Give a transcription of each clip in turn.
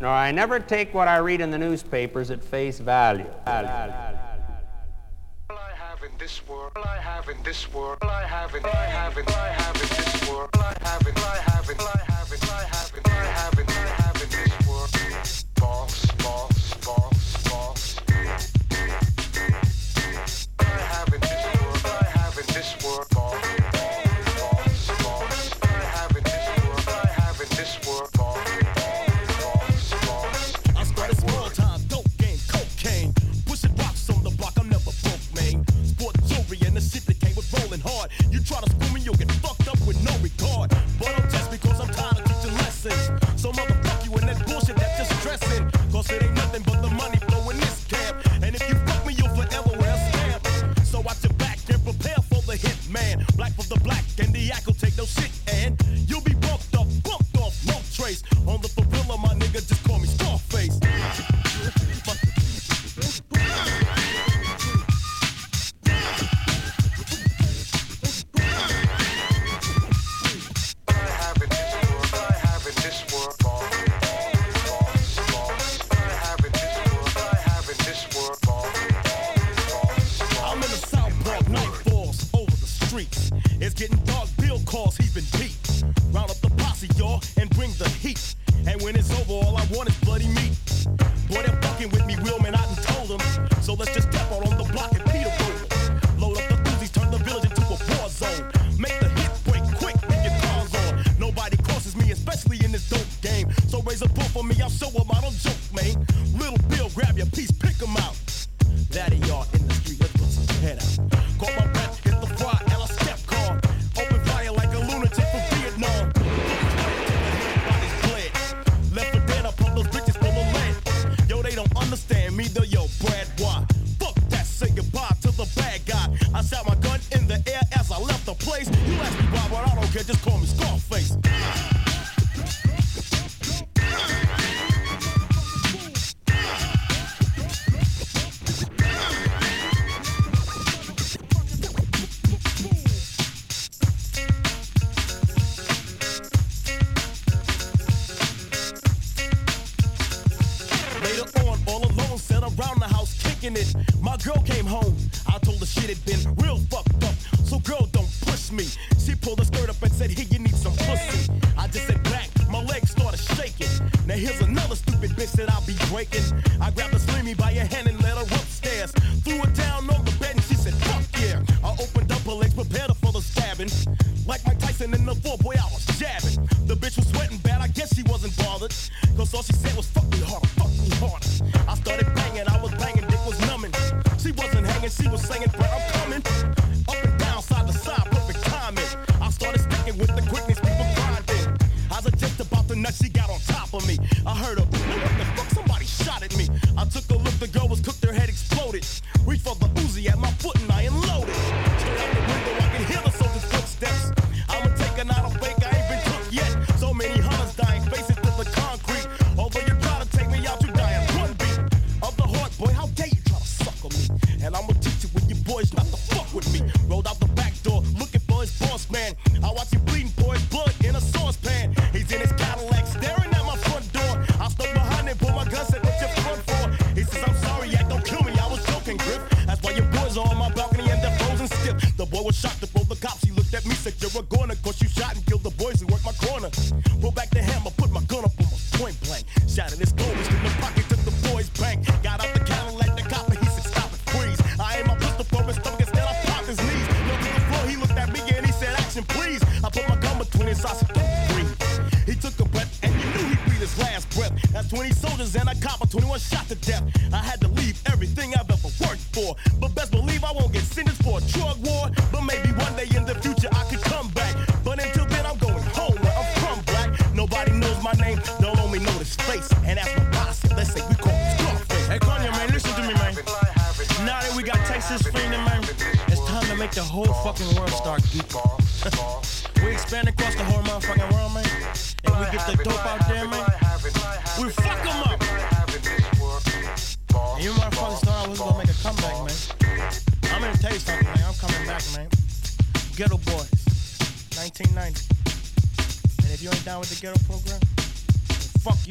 No, I never take what I read in the newspapers at face value. All I have in this world, all I have in this world, all I have in, all I have in, all I have in this world, all I have in, all I have in, all I have in, all I have in, all I have in, all I have in.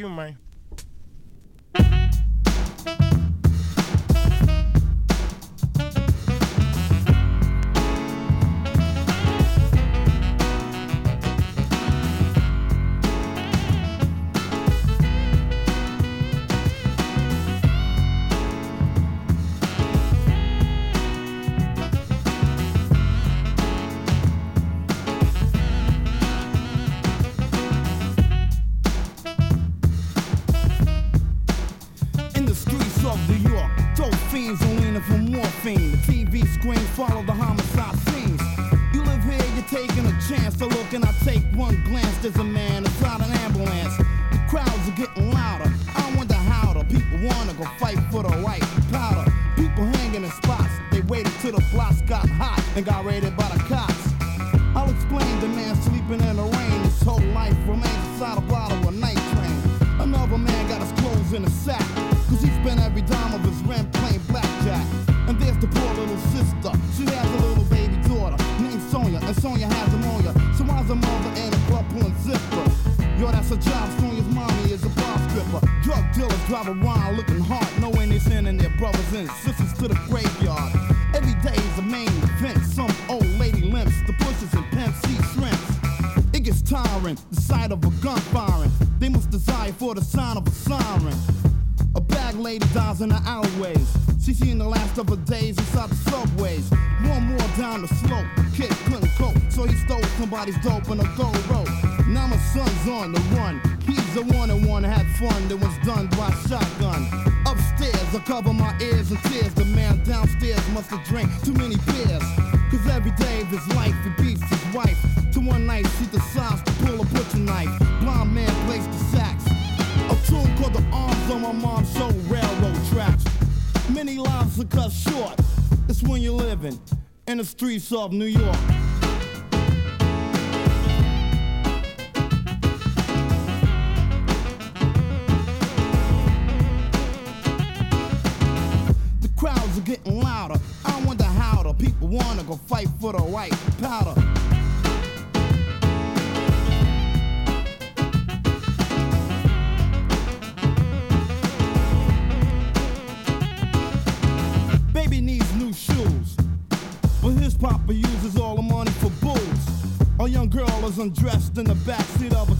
demais. a fight for the white powder. Baby needs new shoes, but his papa uses all the money for booze. A young girl is undressed in the backseat of a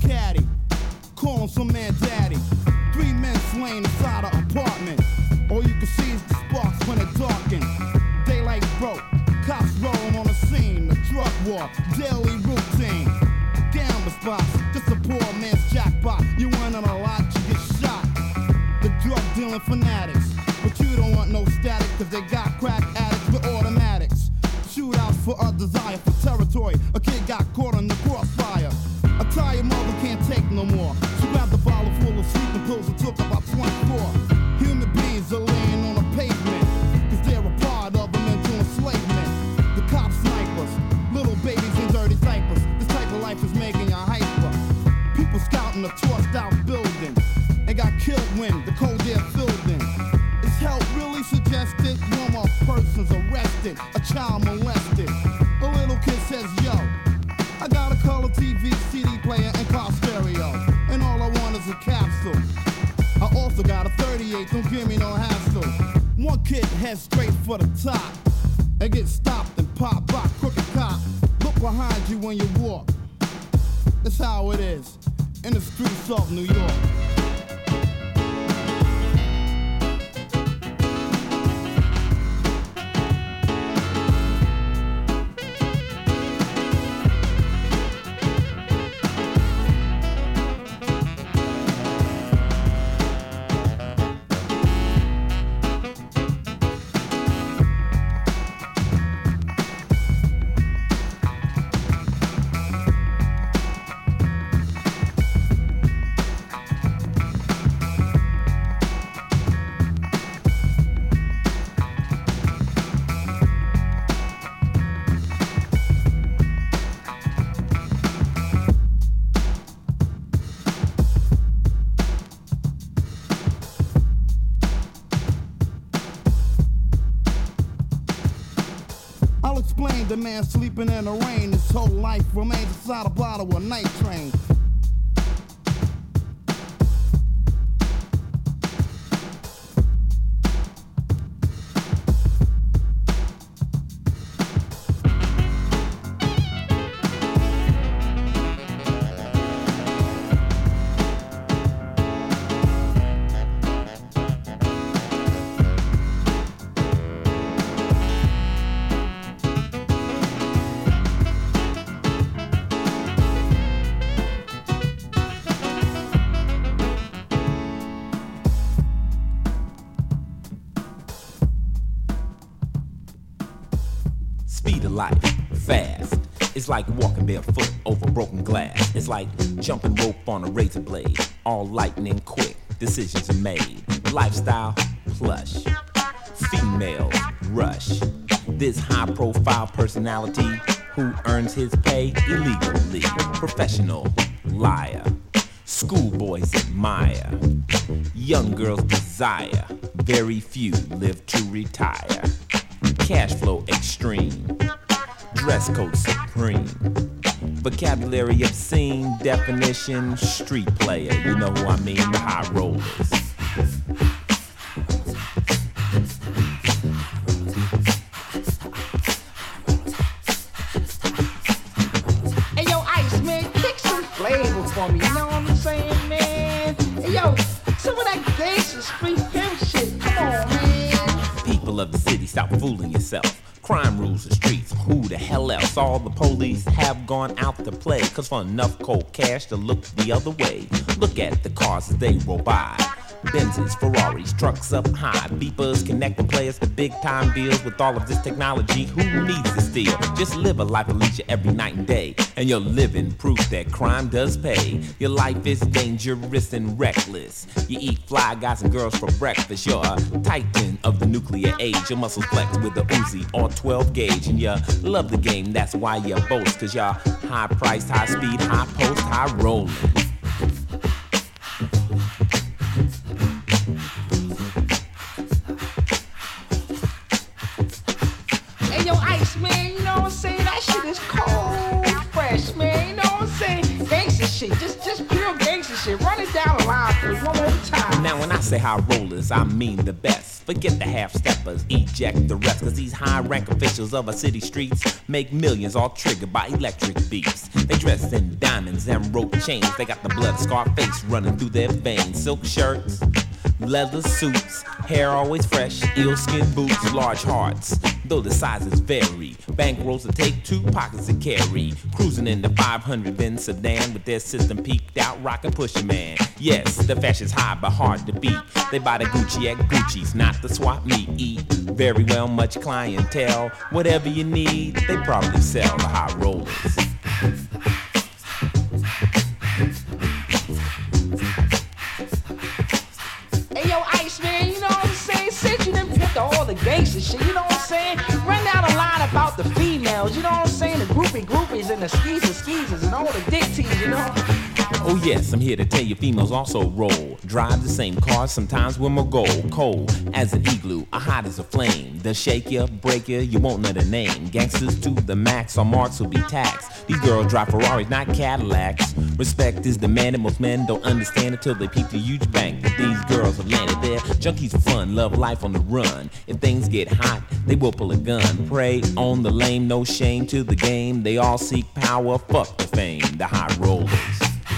sleeping in the rain. His whole life remains inside a bottle of night barefoot over broken glass. It's like jumping rope on a razor blade. All lightning quick, decisions are made. Lifestyle plush. Females rush. This high profile personality who earns his pay illegally. Professional liar. Schoolboys admire. Young girls desire. Very few live to retire. Cash flow extreme dress code supreme. Vocabulary obscene, definition street player. You know who I mean, the high rollers. Hey yo, Ice man, kick some flavor for me. You know what I'm saying, man? Hey yo, some of that gangster street pimp shit. Come on, man. People of the city, stop fooling yourself. Crime rules the streets. The hell else? All the police have gone out to play. Cause for enough cold cash to look the other way. Look at the cars as they roll by. Benzes, Ferraris, trucks up high, beepers connecting players to big time deals with all of this technology. Who needs to steal? Just live a life of leisure every night and day, and you're living proof that crime does pay. Your life is dangerous and reckless. You eat fly guys and girls for breakfast. You're a titan of the nuclear age. Your muscles flex with a Uzi or 12 gauge, and you love the game. That's why you boast, cause you're high priced, high speed, high post, high rolling. Say high rollers, I mean the best. Forget the half steppers, eject the rest. Cause these high rank officials of our city streets make millions all triggered by electric beats. They dress in diamonds and rope chains. They got the blood scar face running through their veins. Silk shirts, leather suits, hair always fresh, eel skin boots, large hearts. Though the sizes vary, bankrolls to take two pockets to carry. Cruising in the 500 Benz sedan with their system peaked out, rockin' pusher man. Yes, the fashion's high but hard to beat. They buy the Gucci at Gucci's, not the swap meet. Eat very well, much clientele. Whatever you need, they probably sell the high rollers. Picked all the gangster shit, you know what I'm saying? Run down a line about the females, you know what I'm saying? The groupie groupies and the skeezers skeezers and all the dick tees, you know? Oh yes, I'm here to tell you females also roll. Drive the same cars, sometimes with my gold. Cold as an igloo, a hot as a flame. You, break you, you won't know the name. Gangsters to the max, our marks will be taxed. These girls drive Ferraris, not Cadillacs. Respect is demanded, most men don't understand until they peep the huge bank that these girls have landed there. Junkies fun, love life on the run. If things get hot, they will pull a gun. Prey on the lame, no shame to the game. They all seek power, fuck the fame. The high rollers.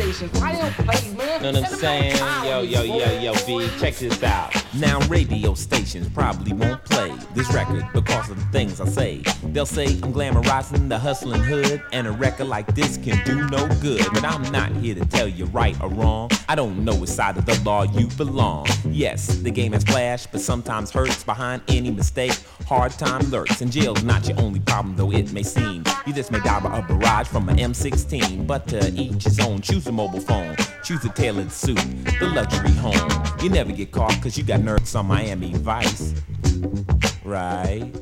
stations. Why they don't play, man? Know what I'm saying? Yo, yo, yo, yo, B, check this out. Now, radio stations probably won't play this record because of the things I say. They'll say I'm glamorizing the hustling hood, and a record like this can do no good. But I'm not here to tell you right or wrong. I don't know which side of the law you belong. Yes, the game has flash, but sometimes hurts behind any mistake. Hard time lurks, and jail's not your only problem, though it may seem. You just may die by a barrage from an M16, but to each his own. Choose a mobile phone, choose a tailored suit, the luxury home. You never get caught because you got nerds on Miami Vice. Right?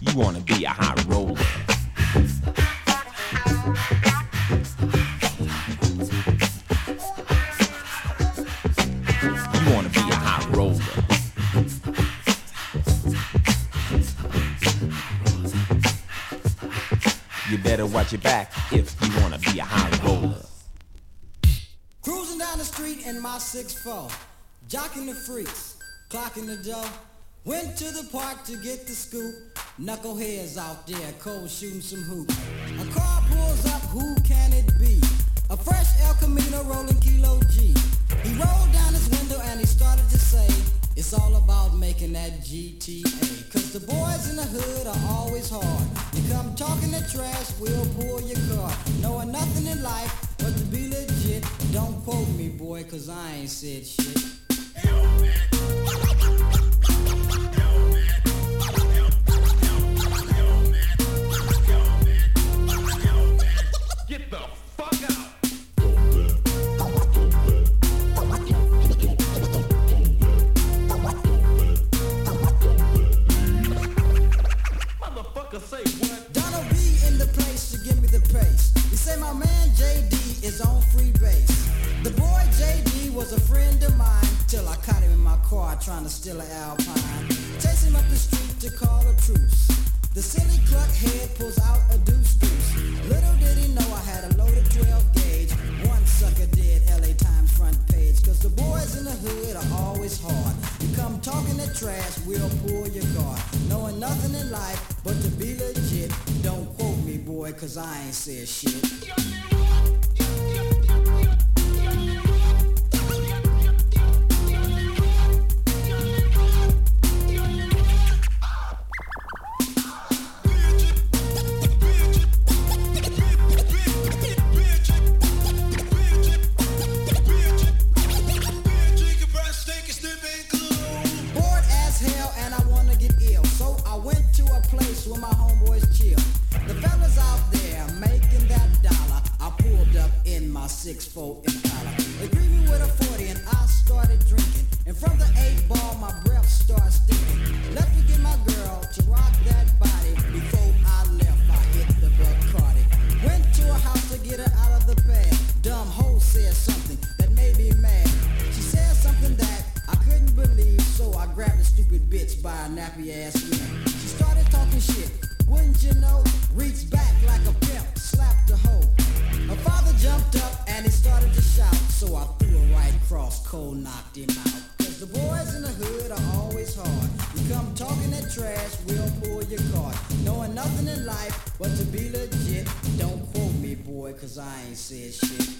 You wanna be a high roller. Better watch your back if you wanna be a high roller. Cruising down the street in my 6'4", jocking the freaks, clocking the dough. Went to the park to get the scoop. Knuckleheads out there, cold shooting some hoops. A car pulls up, who can it be? A fresh El Camino rolling kilo G. He rolled down his window and he started to say, it's all about making that GTA. Cause the boys in the hood are always hard. You come talking the trash, we'll pull your car. Knowing nothing in life but to be legit. Don't quote me, boy, cause I ain't said shit. Motherfucker say what? Donald B in the place to give me the pace. He say my man JD is on free base. The boy JD was a friend of mine till I caught him in my car trying to steal an Alpine. Chase him up the street to call a truce. The silly cluck head pulls out a deuce deuce. Little did he know I had a loaded 12 gauge. Sucker did LA Times front page. Cause the boys in the hood are always hard. You come talking that trash, we'll pull your car. Knowing nothing in life but to be legit. Don't quote me, boy, cause I ain't said shit. My 6'4 Impala. They greet me with a 40 and I started drinking. And from the 8 ball my breath started stinking. Left to get my girl to rock that body. Before I left I hit the Bacardi. Went to her house to get her out of the bed. Dumb hoe said something that made me mad. She said something that I couldn't believe, so I grabbed the stupid bitch by a nappy ass wig. She started talking shit, wouldn't you know? Reached back like a pimp, slapped the hoe. Her father jumped up so I threw her right across, cold knocked him out. Cause the boys in the hood are always hard. You come talking that trash, we'll pull your card. Knowing nothing in life but to be legit. Don't quote me, boy, cause I ain't said shit.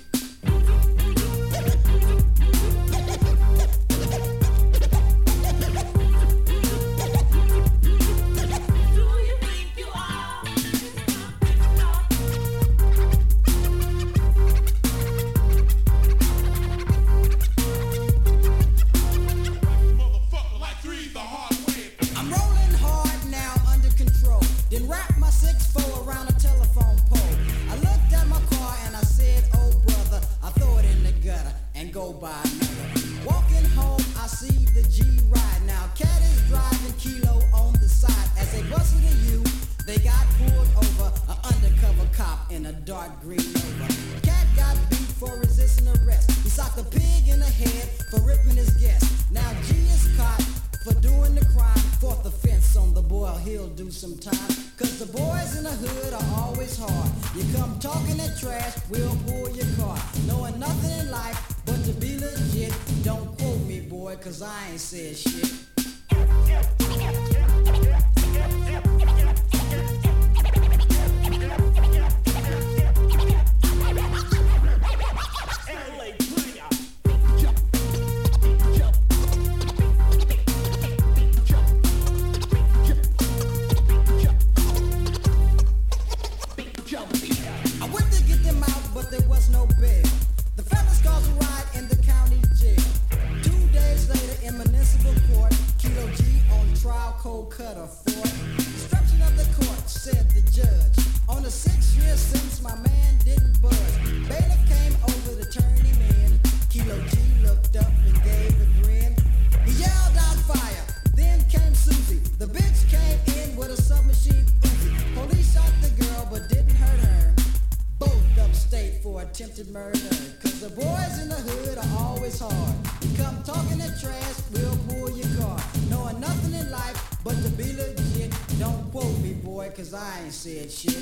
Said.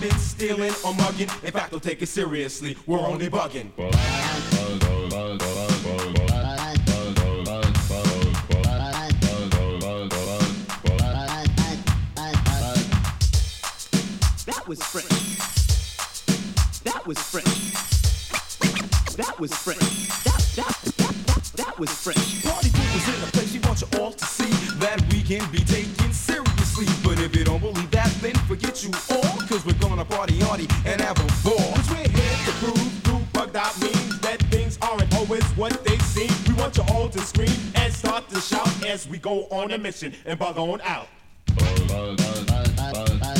robbing, stealing, or mugging. In fact, don't take it seriously. We're only bugging. That was French. That was French. That was French. That that that that, that was French. Party people's in a place you want you all to see that we can be taken seriously. But if you don't believe that, then forget you all party, arty, and have a ball. Cause we're here to prove through bugged out means that things aren't always what they seem. We want you all to scream and start to shout as we go on a mission and bug on out. Bug, bug, bug, bug, bug.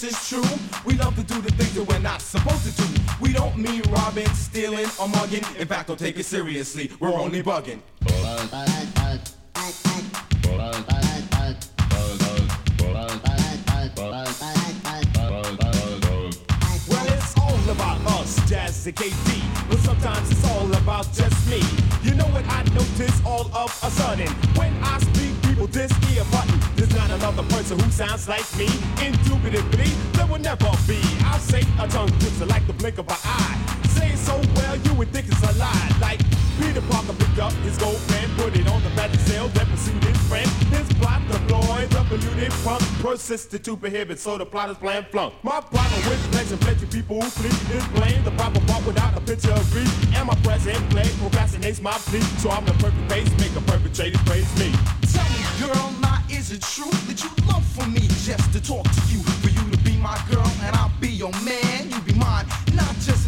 This is true. We love to do the things that we're not supposed to do. We don't mean robbing, stealing, or mugging. In fact, don't take it seriously. We're only bugging. Well, it's all about us, Jazz and KD. But sometimes it's all about just me. You know what I notice all of a sudden? When I speak, people this ear button. There's not another person who sounds like me. Indubitably, there will never be. I'll say a tongue twister like the blink of an eye. Say it so well, you would think it's a lie. Like Peter Parker picked up his gold pen, put it on the back sale, then pursued his friend. His plot deployed, the polluted punk persisted to prohibit, so the plot is plan flunk. My problem with plenty, plenty people who flee is blame the proper part without a picture of grief. And my present play procrastinates my plea, so I'm the perfect face, make a perpetrator praise me. Tell me, girl, now is it true that you love for me just to talk to you? For you to be my girl and I'll be your man. You be mine,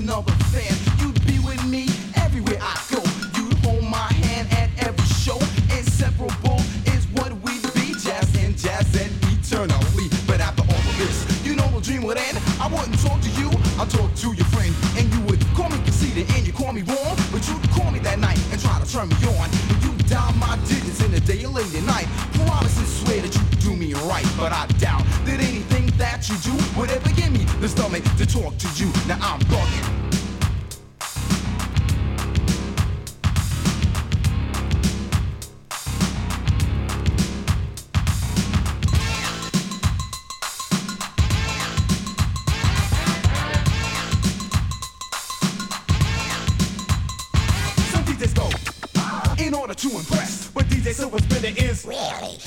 another fan. You'd be with me everywhere I go. You'd hold my hand at every show. Inseparable is what we'd be. Jazz and jazz and eternally. But after all of this, you know the dream would end. I wouldn't talk to you, I'd talk to your friend. And you would call me conceited and you call me wrong. But you'd call me that night and try to turn me on. And you dial my digits in the day or late at night. Promise and swear that you'd do me right. But I doubt that anything that you do would ever give me the stomach to talk to you. Now I'm bugging. To impress, but DJ Silver Spinner is really.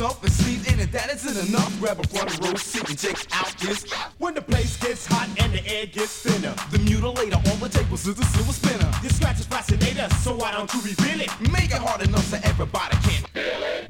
He got tricks up his sleeve, and if that isn't enough, grab a front row seat and check out this. When the place gets hot and the air gets thinner, The mutilator on the table is the silver spinner. your scratch is fascinator, so why don't you reveal it? Make it hard enough so everybody can. We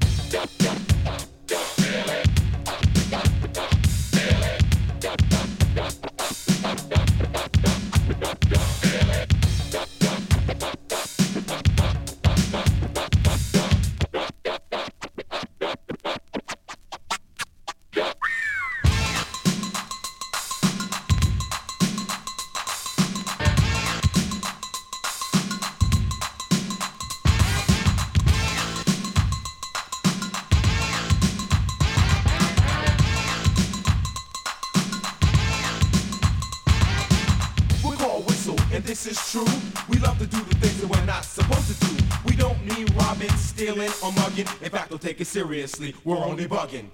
is true. We love to do the things that we're not supposed to do. We don't mean robbing, stealing, or mugging. In fact, don't take it seriously. We're only bugging.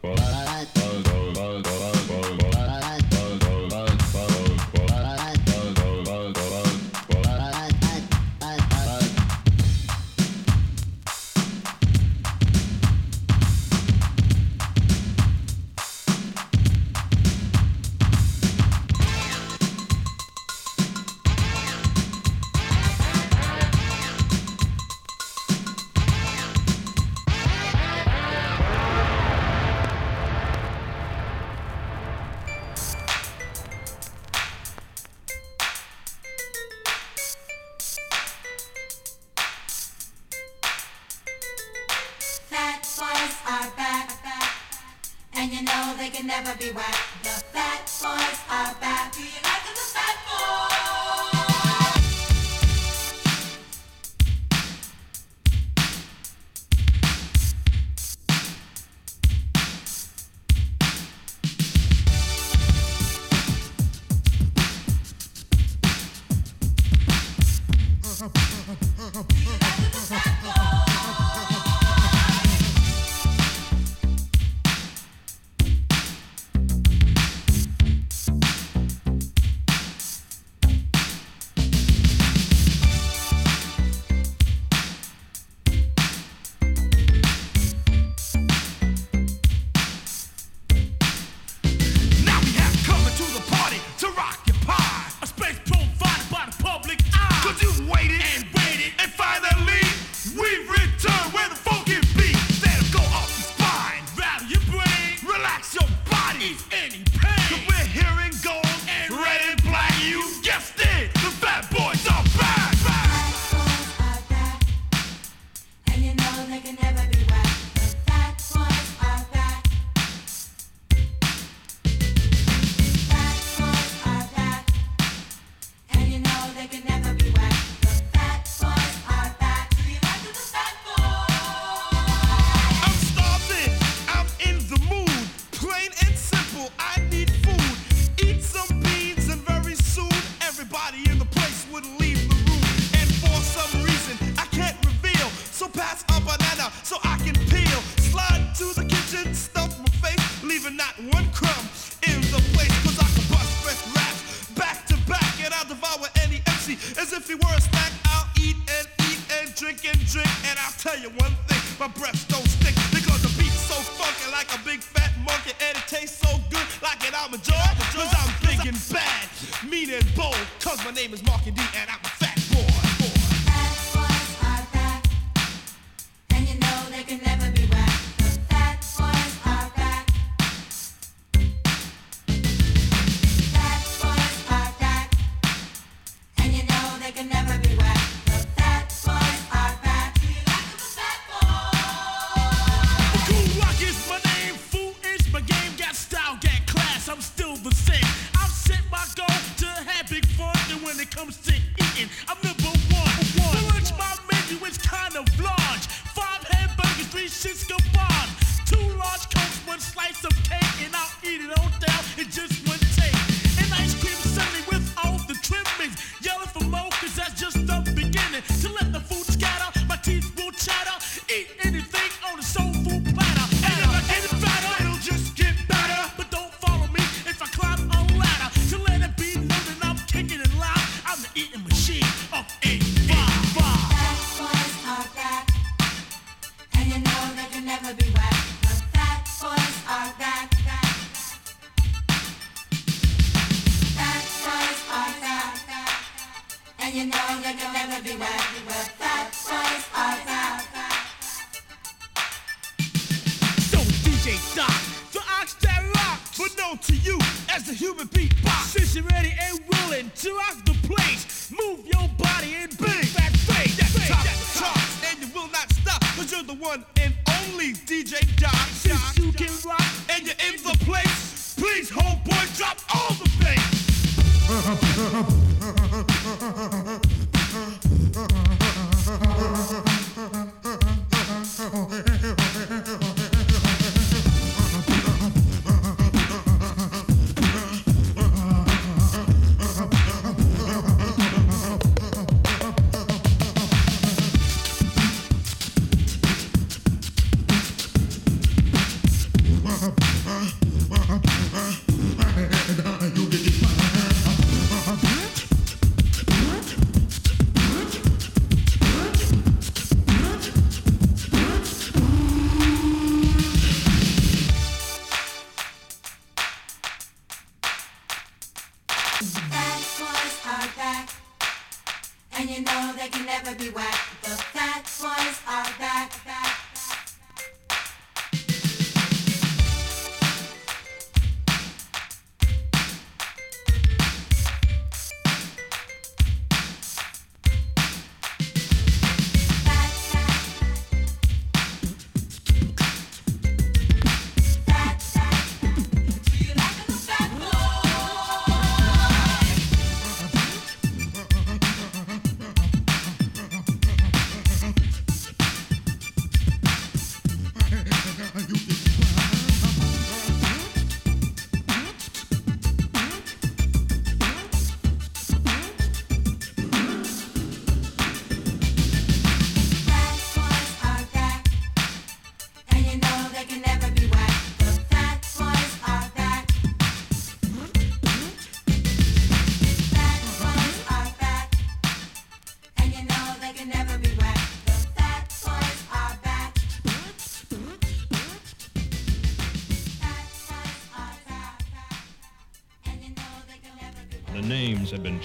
Comes to eating, I'm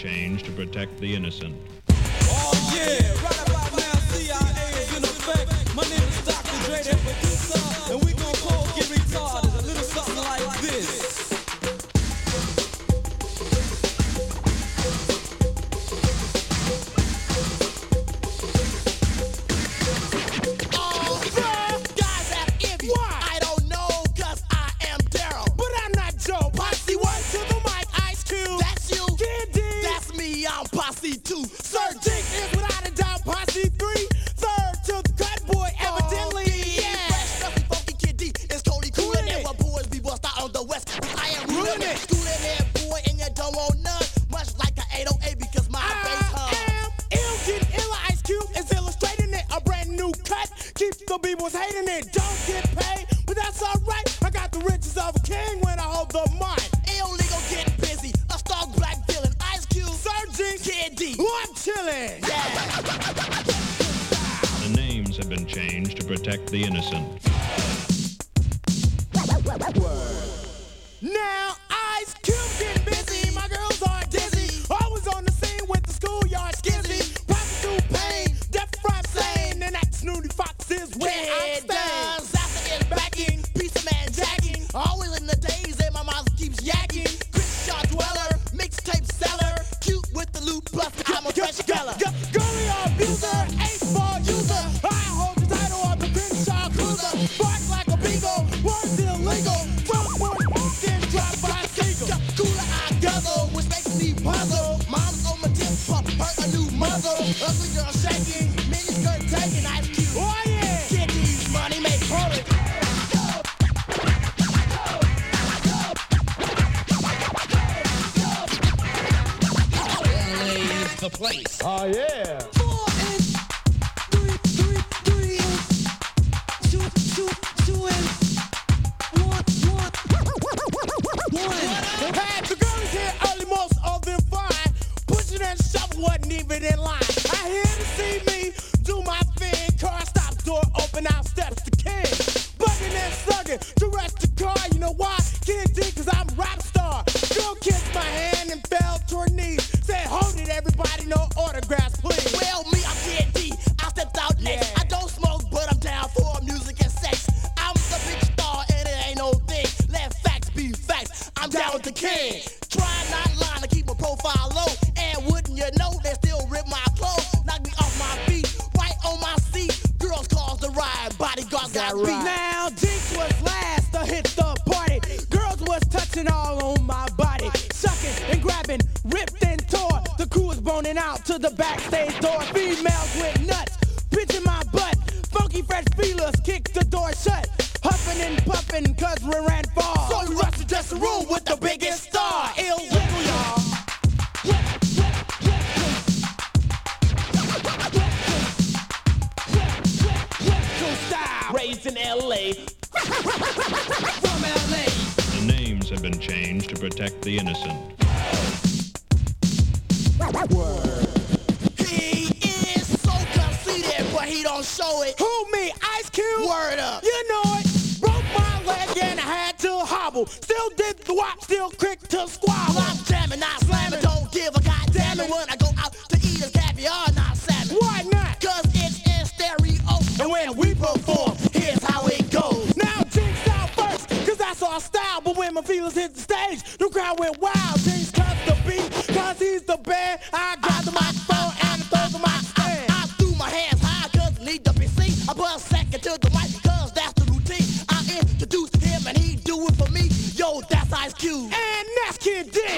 changed to protect the innocent.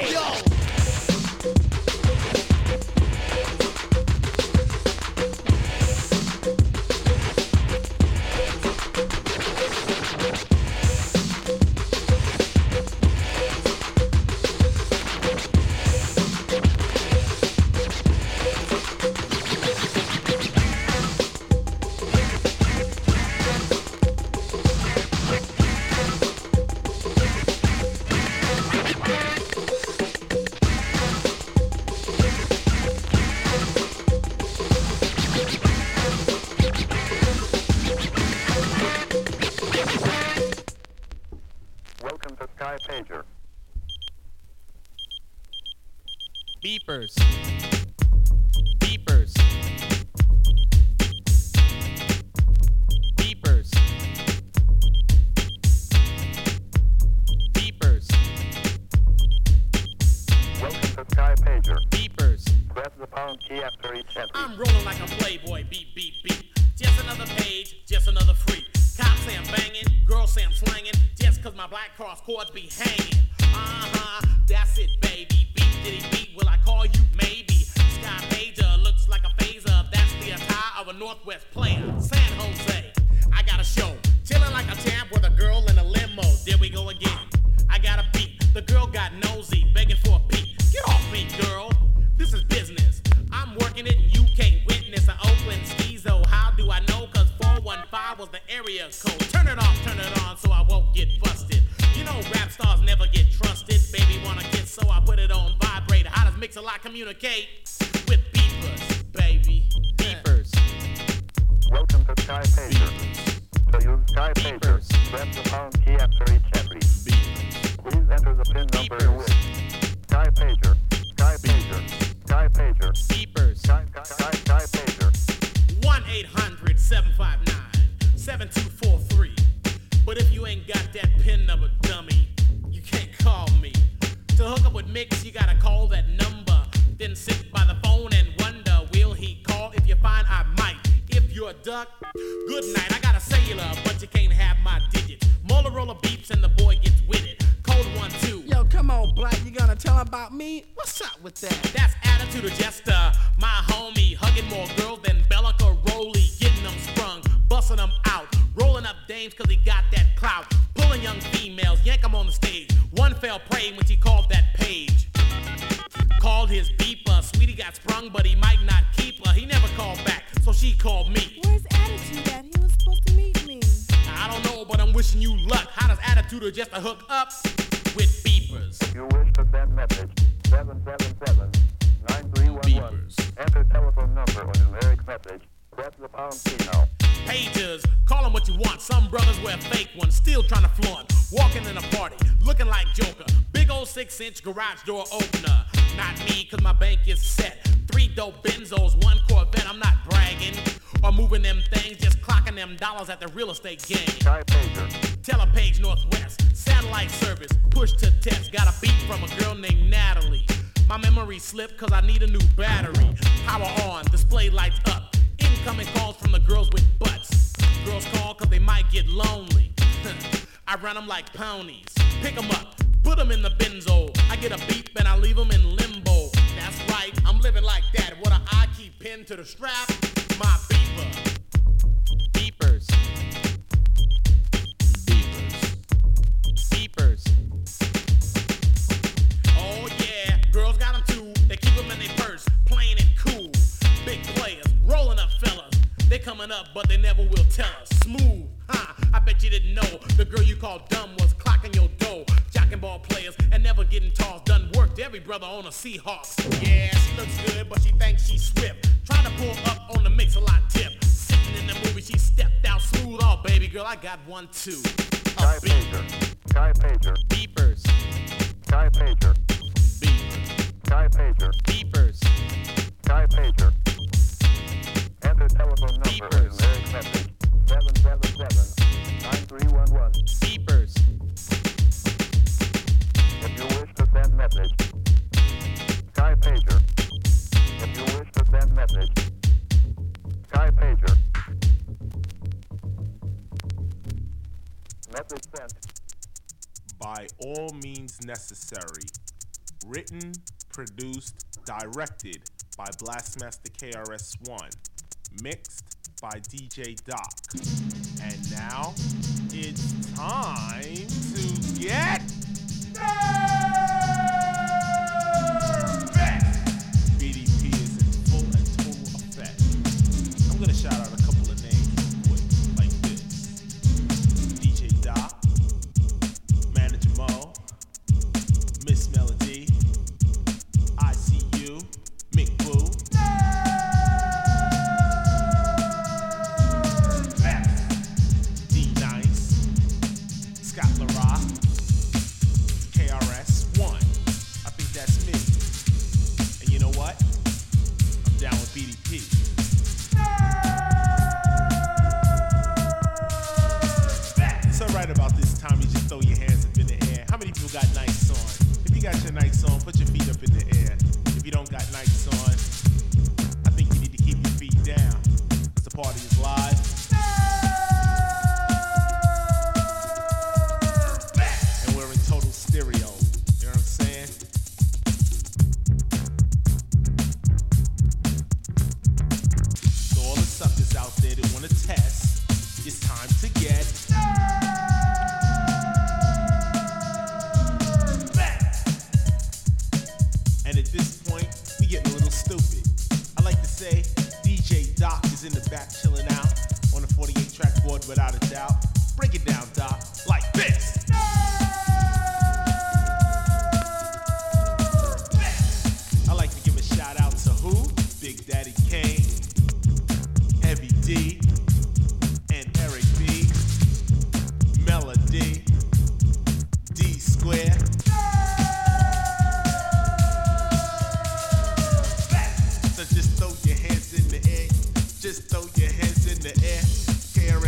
Yo. dance. Got a beat from a girl named Natalie. My memory slipped cause I need a new battery. Power on, display lights up. Incoming calls from the girls with butts. Girls call cause they might get lonely. I run them like ponies. Pick them up, put them in the benzo. I get a beep and I leave them in limbo. That's right, I'm living like that. What I keep pinned to the strap, my beeper. girl you call dumb was clocking your dough. Jocking ball players and never getting tossed. Done worked every brother on a Seahawks. Yeah, she looks good, but she thinks she's swift. Trying to pull up on the mix a lot tip. Sitting in the movie, she stepped out smooth. Oh, baby girl, I got one too. Guy. Pager. Sky Pager. Beepers. Sky Pager. Beep. Sky Pager. Beepers. Sky Pager. Enter telephone number Beepers. 777. 311. Beepers. If you wish to send message, Sky Pager. If you wish to send message, Sky Pager. Message sent. By all means necessary. Written, produced, directed by Blastmaster KRS-One. Mixed by DJ Doc. And now it's time to get nerdy!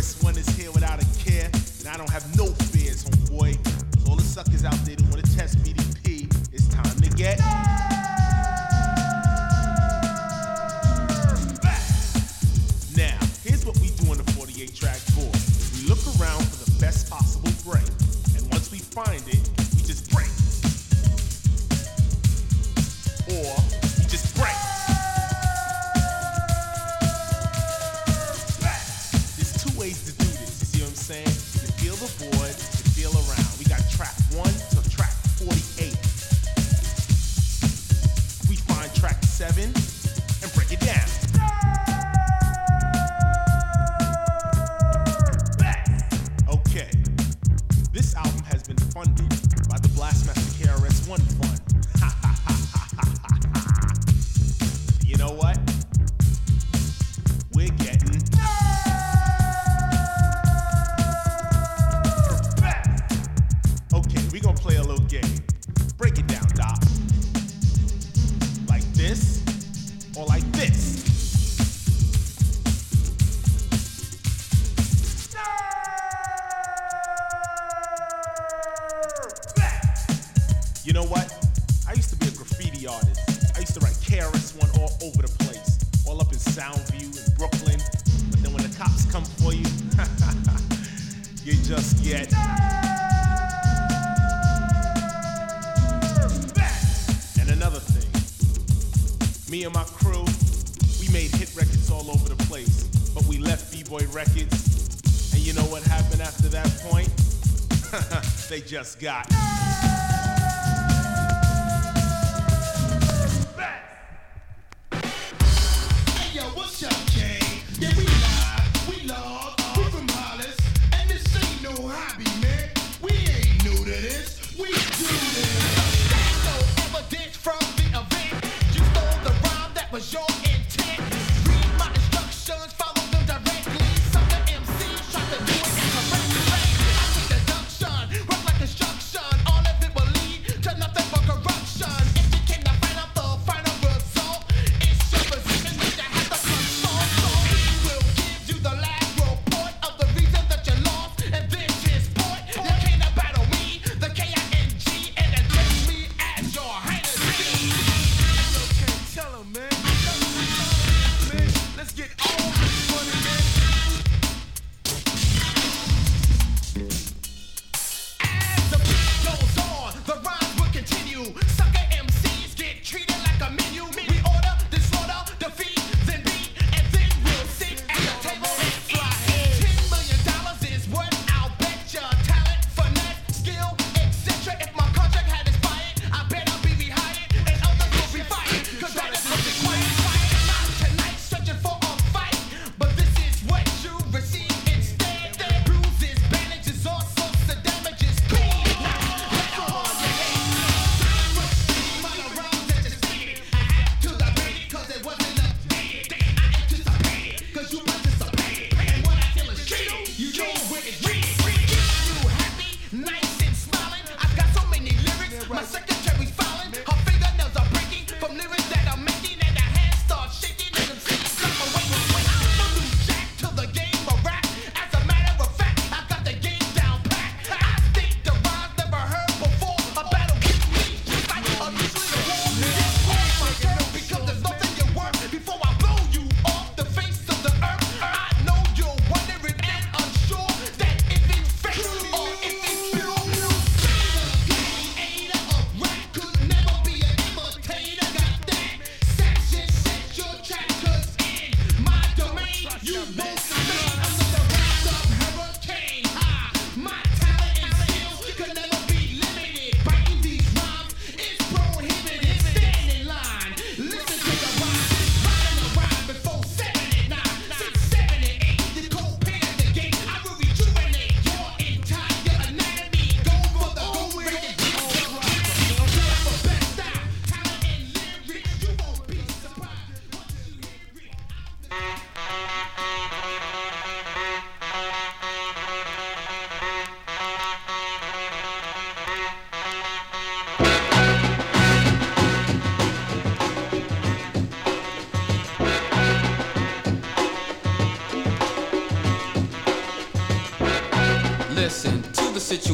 This one is here without a care, and I don't have no fears, homeboy. All the suckers out there just got.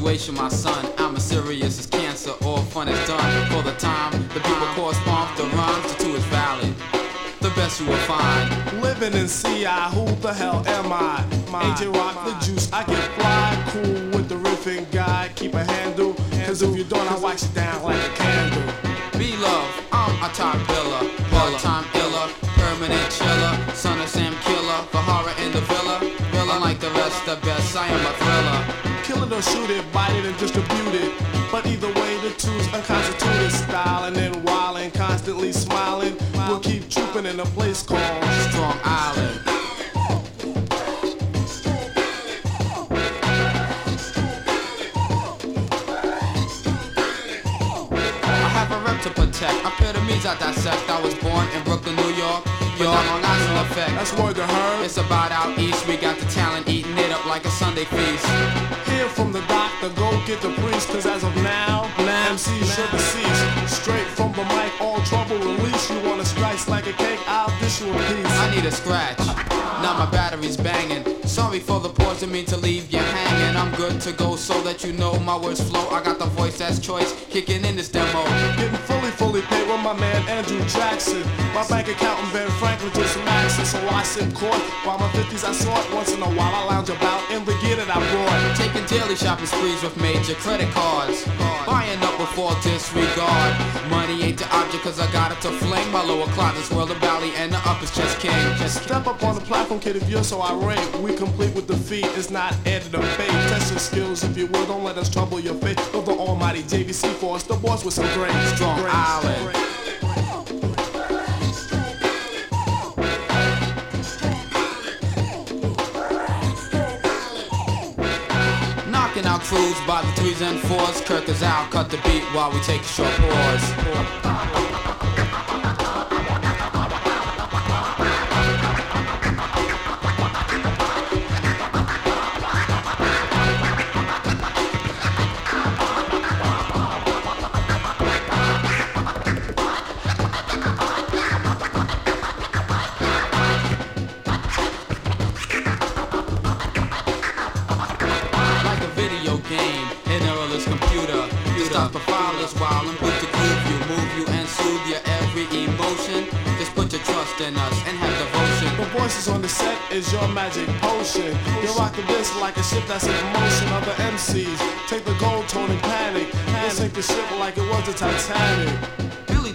Situation, my son. I'm as serious as cancer. All fun is done for the time. The people correspond the rhymes. The two is valid. The best you will find. Living in CI, who the hell am I? My, AJ Rock the juice, I get fly, cool with the riffing guy, keep a handle. Cause if you don't, I wax it down like a candle. Be love, I'm a top biller. All time iller, permanent chiller. Son of Sam Killer, the horror in the villa. Villa like the rest, the best. I am a thriller. Or shoot it, bite it and distribute it. But either way, the two's unconstituted style. And then wildin', constantly smiling. We'll keep trooping in a place called Strong Island. I have a rep to protect. Epitomes I dissect. I was born in Brooklyn, New York. Not Long Island effect. That's word to her. It's about out east. We got the talent eating feast. Hear from the doctor, go get the priest. Cause as of now, MC should cease. Straight from the mic, all trouble release. You wanna slice like a cake, I'll dish you a piece. I need a scratch. Now my battery's banging. Sorry for the pause, didn't mean to leave you hanging. I'm good to go so that you know my words flow. I got the voice that's choice, kicking in this demo. Getting fully, fully paid with my man Andrew Jackson. My bank accountant Ben Franklin just maxing, so I sit court. While my 50s I sort, once in a while I lounge about in the gear that I brought. Taking daily shopping sprees with major credit cards. Buying up with all disregard. Money ain't the object cause I got it to fling. My lower closet's world of valley and the upper's just king. Just Step up on the platform, kid, if you're so irate. We complete with defeat, it's not added or fate. Test your skills if you will, don't let us trouble your faith. Of the almighty JVC force, the boss with some great Strong great- Island. Knocking out crews by the threes and fours. Kirk is out, cut the beat while we take a short pause. Is your magic potion. You rock the disc like a ship that's in motion. Other MCs take the gold tone and panic. Sink the ship like it was the Titanic.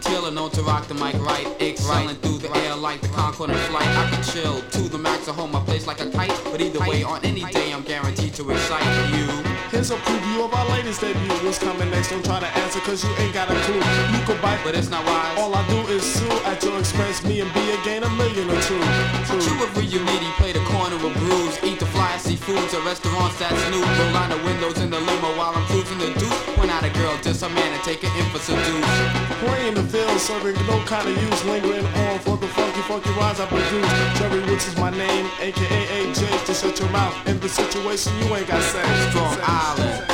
Taylor known to rock the mic right, excelling through the air like the Concorde in flight. I can chill to the max, I hold my place like a kite. But either way, on any day, I'm guaranteed to excite you. Here's a preview of our latest debut. What's coming next? Don't try to answer cause you ain't got a clue. You could bite, but it's not wise. All I do is sue at your expense. Me and B again, a million or two. True every you need, he play the corner with brews. Eat the fly seafoods at restaurants that's new. Roll down the windows in the limo while I'm cruising the deuce. Point out a girl, just a man and take an in for seduce. Playing the field, serving no kind of use. Lingering on for the funky, funky rhymes I produce. Jerry Woods is my name, aka AJ. Just shut your mouth. In the situation, you ain't got say. Strong Island.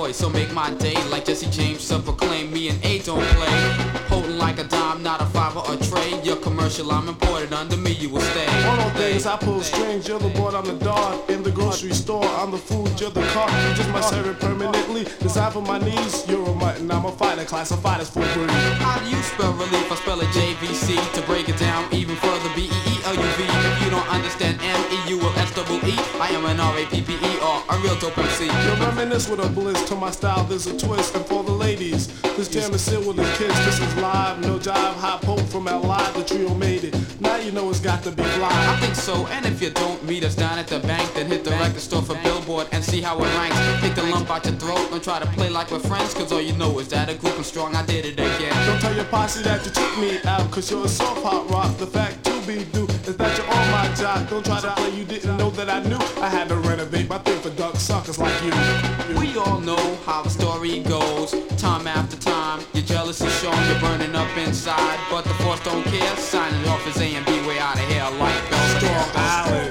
I'm the cowboy, so make my day like Jesse James so proclaim me and A don't play. Holding like a dime, not a five or a tray. Your commercial, I'm imported under me, you will stay. One of days I pull strings, you're the board, I'm the dog. In the grocery store, I'm the food, you're the car. You're just my servant permanently. Designed for my needs, you're a mutton, I'm a fighter, classified as full breed. How do you spell relief? I spell it JVC. To break it down even further, B E E L U V. If you don't understand M E U L S double E, I am an R A P P E A real dope MC. You reminisce with a bliss to my style, there's a twist. And for the ladies, this jam is sealed with a kiss. This is live, no jive, hot poke from LI, the trio made it. Now you know it's got to be fly. I think so, and if you don't meet us down at the bank, then hit the record store for Billboard and see how it ranks. Take the lump out your throat and try to play like we're friends, cause all you know is that a group and strong, I did it again. Don't tell your posse that you took me out, cause you're a soft hot rock. The fact to be due is that you're on my job. Don't try to play, you didn't know that I knew. I had to renovate my thing for duck suckers like you. We all know how the story goes. Time after time, your jealousy shown, you're burning up inside. But the force don't care. Signing off as A and B way out of here like Bells.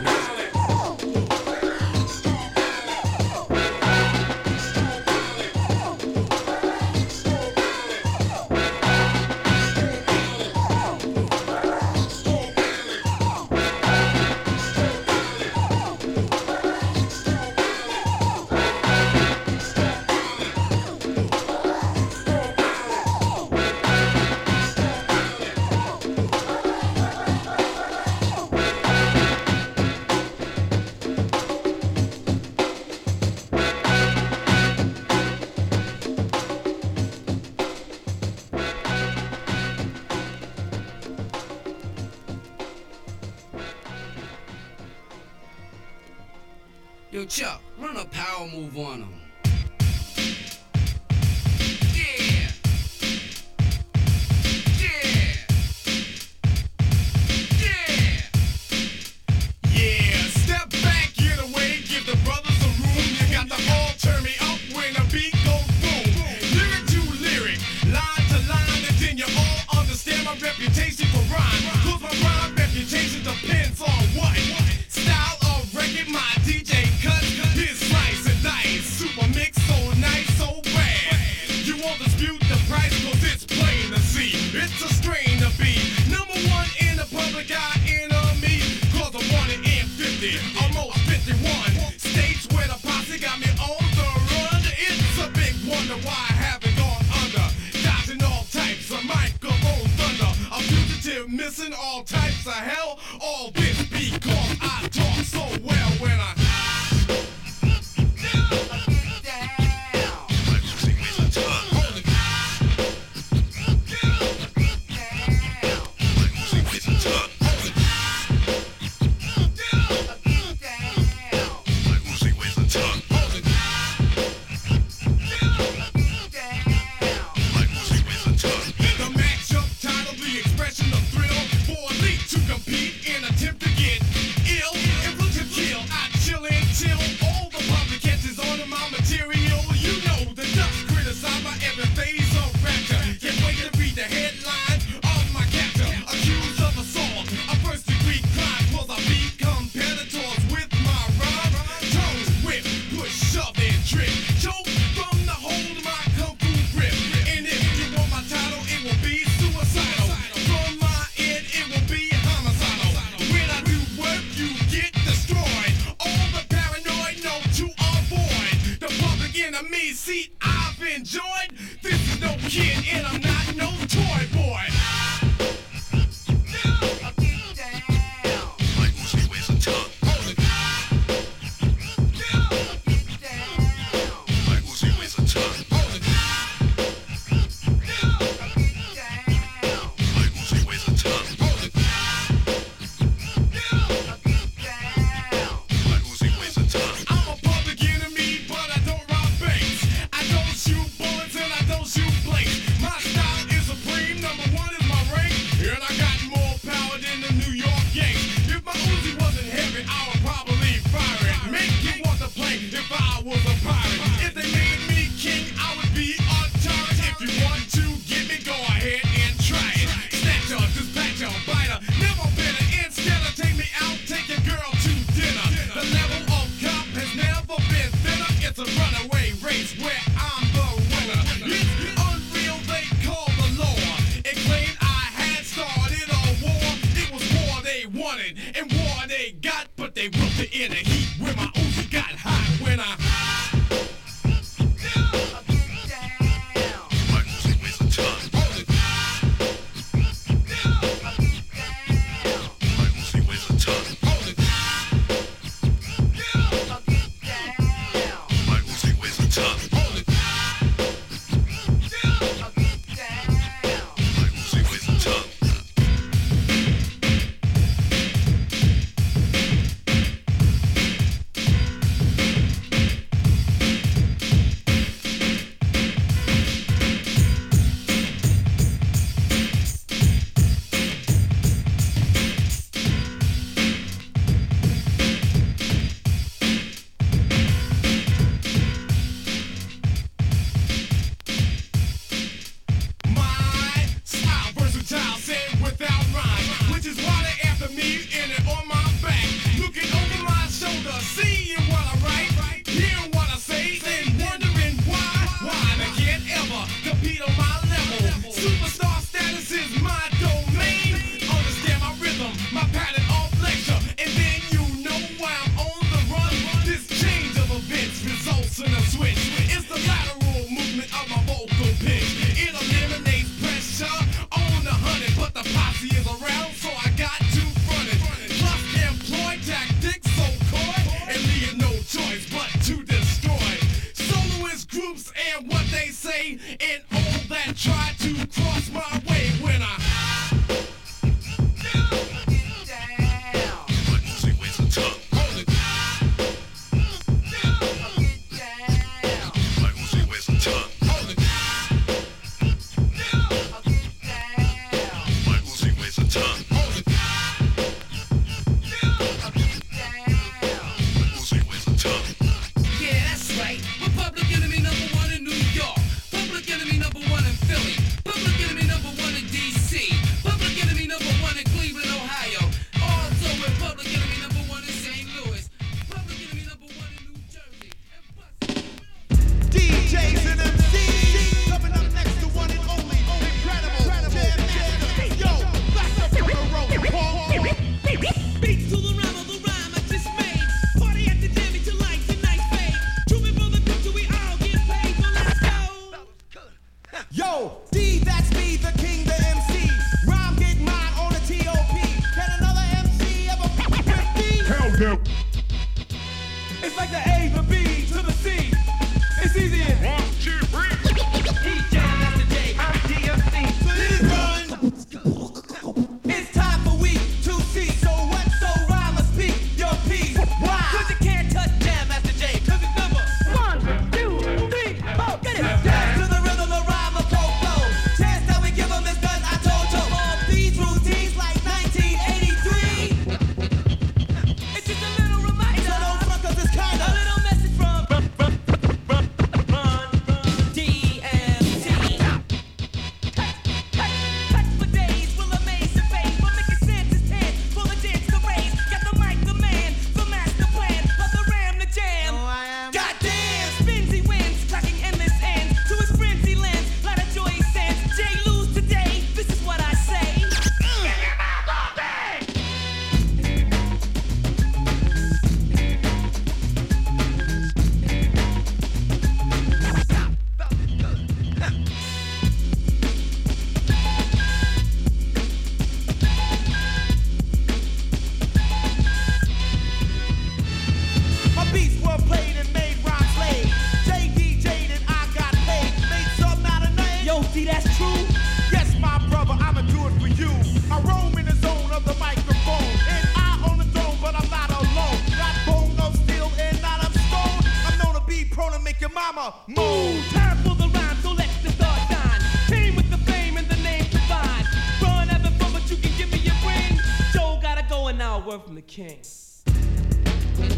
King.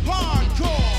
Hardcore,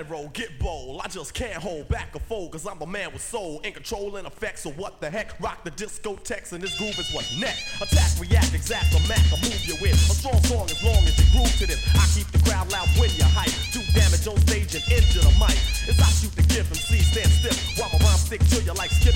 general, get bold. I just can't hold back or fold, cause I'm a man with soul. In control and effects, so what the heck? Rock the discotheques, and this groove is what's next. Attack, react, exact, or mac, or move you in. A strong song as long as you groove to this. I keep the crowd loud when you hype. Do damage on stage and injure the mic. As I shoot the gift and see, stand stiff. While my rhyme stick to you like skin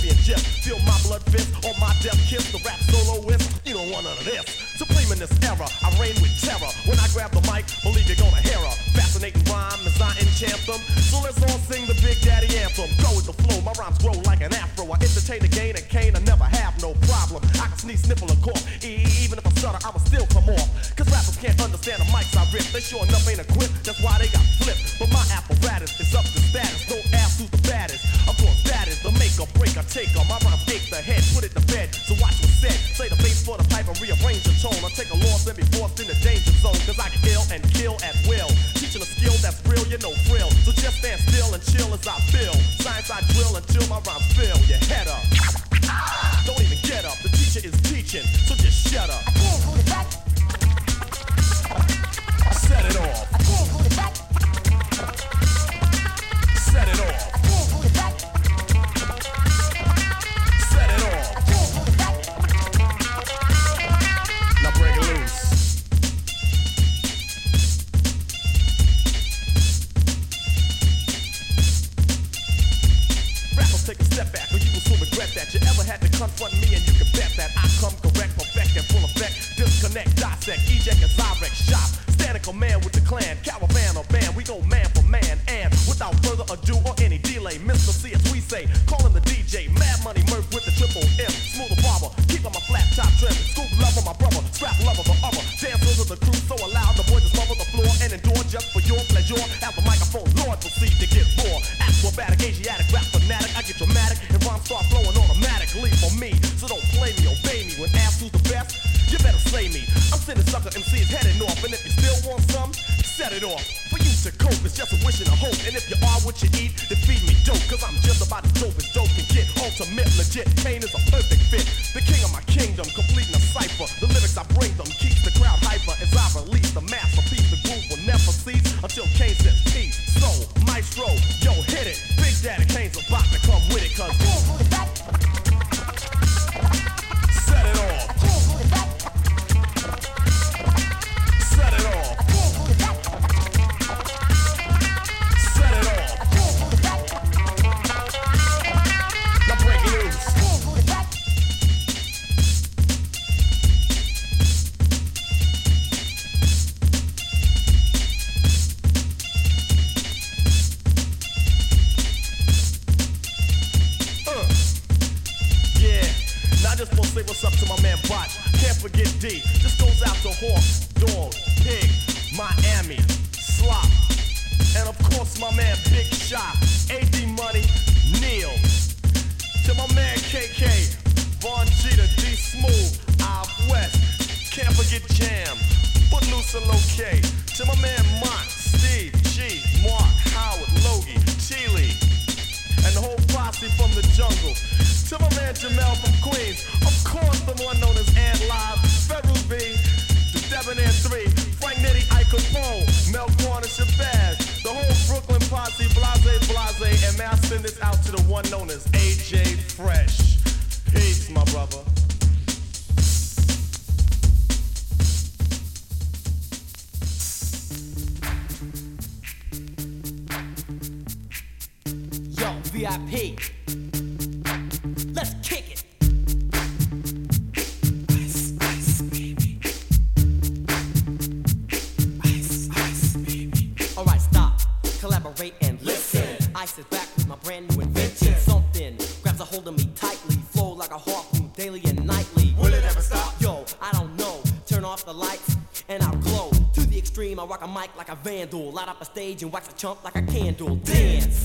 a vandal. Light up a stage and wax a chump like a candle. Dance.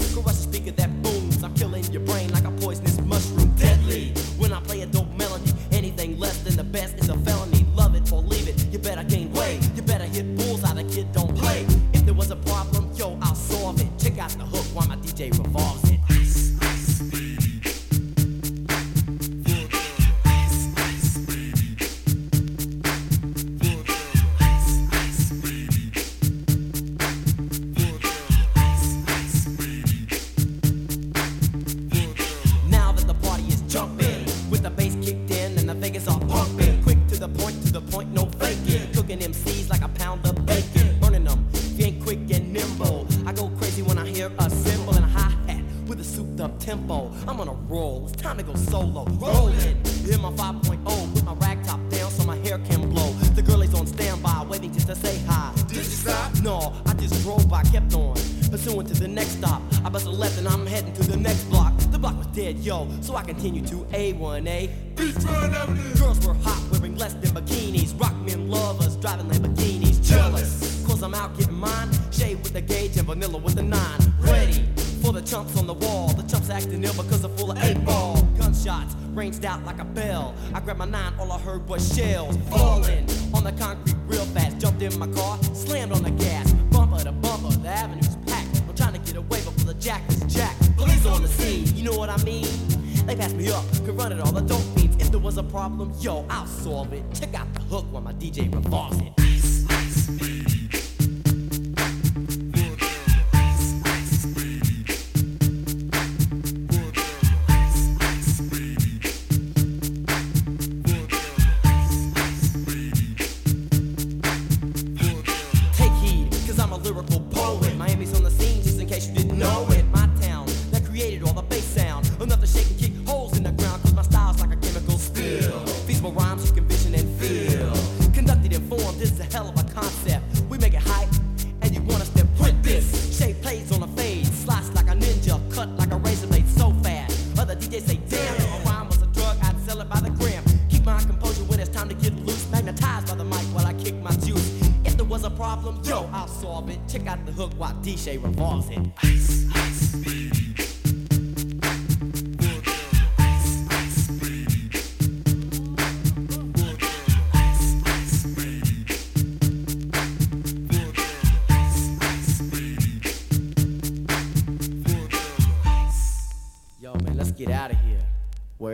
so I continue to A1A. Beachfront Avenue. Girls were hot, wearing less than bikinis. Rock men love us, driving Lamborghinis. Jealous, cause I'm out getting mine. Shade with the gauge and vanilla with the nine. Ready for the chumps on the wall. The chumps acting ill because they're full of eight ball. Gunshots ranged out like a bell. I grabbed my nine, all I heard was shells.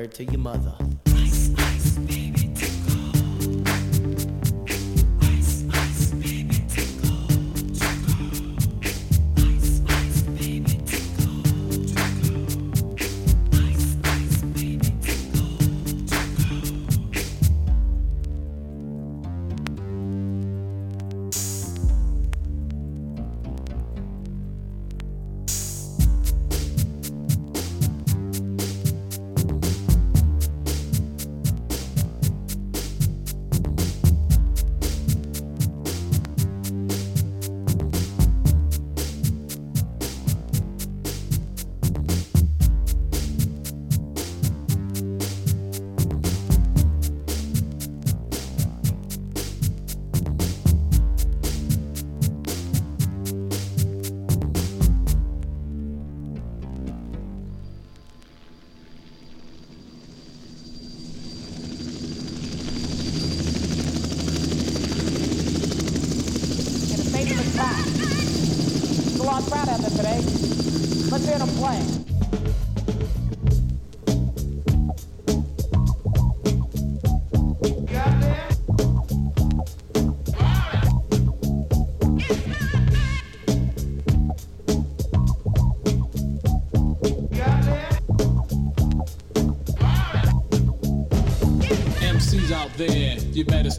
word to your mother.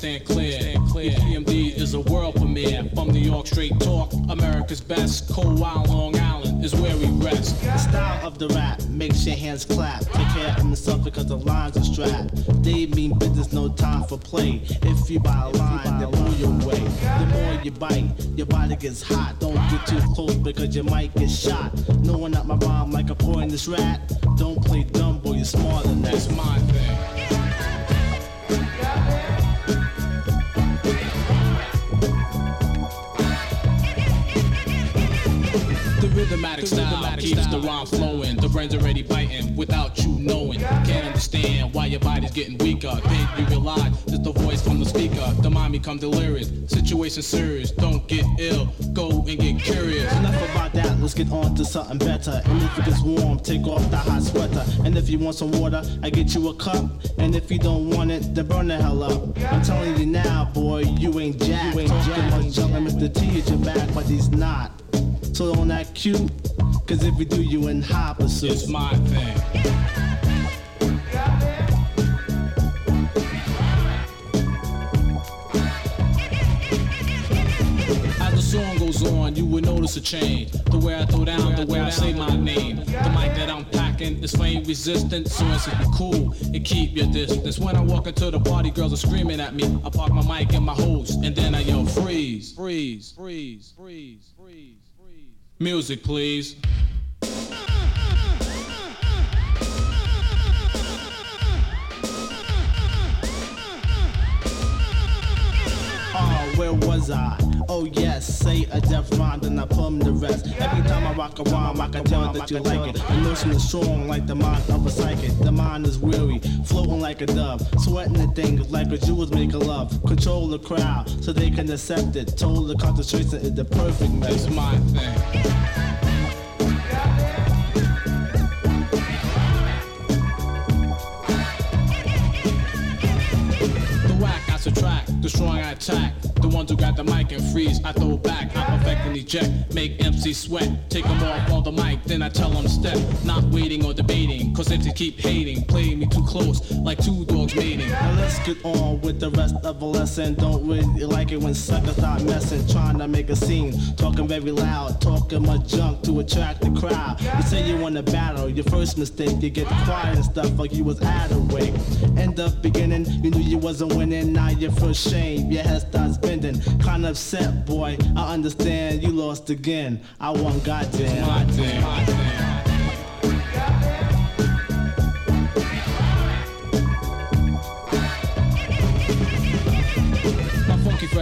Stand clear. EPMD is a world premiere. From New York, straight talk. America's best. Cold Wild Long Island is where we rest. The style of the rap makes your hands clap. Take care of yourself because the lines are strapped. They mean business, no time for play. If you buy a line, they'll blow your way. The more you bite, your body gets hot. Don't get too close because you might get shot. No one up my bomb like a poisonous rat. Don't play dumb, boy, you're smarter than that. It's my thing. Rhythmatic style keeps the rhyme flowing. The brain's already biting without you knowing. Can't understand why your body's getting weaker. Then you realize it's the voice from the speaker. The mind become delirious. Situation serious. Don't get ill. Go and get curious. Enough about that, let's get on to something better. And if it gets warm, take off the hot sweater. And if you want some water, I get you a cup. And if you don't want it, then burn the hell up. I'm telling you now, boy, you ain't jack. You ain't Talking much junk, and Mr. T at your back, but he's not. So don't act cute, cause if you do, you in high pursuit. It's my thing. As the song goes on, you will notice a change. The way I throw down, the way I say my name. The mic that I'm packing is flame resistant, so it's cool and keep your distance. When I walk into the party, girls are screaming at me. I park my mic in my hose, and then I yell freeze, freeze, freeze, freeze, freeze, freeze. Music, please. Where was I? Oh yes, say a death rhyme, then I plumb the rest. Every time I rock a rhyme, I can tell that you like it. The notion is strong like the mind of a psychic. The mind is weary, floating like a dove, sweating the thing like a Jew was making love. Control the crowd so they can accept it. Total concentration is the perfect method. It's my thing. Subtract, the strong I attack. The ones who got the mic and freeze, I throw back. I perfect and eject, make MC sweat. Take them off on the mic, then I tell them step. Not waiting or debating, cause MC keep hating. Playing me too close, like two dogs mating. Now let's get on with the rest of the lesson. Don't really like it when suckers start messing, trying to make a scene. Talking very loud, talking much junk to attract the crowd. You say you want to battle, your first mistake, you get quiet and stuff like you was out of way. End up beginning, you knew you wasn't winning, now you're first shame. Your head starts bending, kinda upset, boy. I understand you lost again. I won goddamn.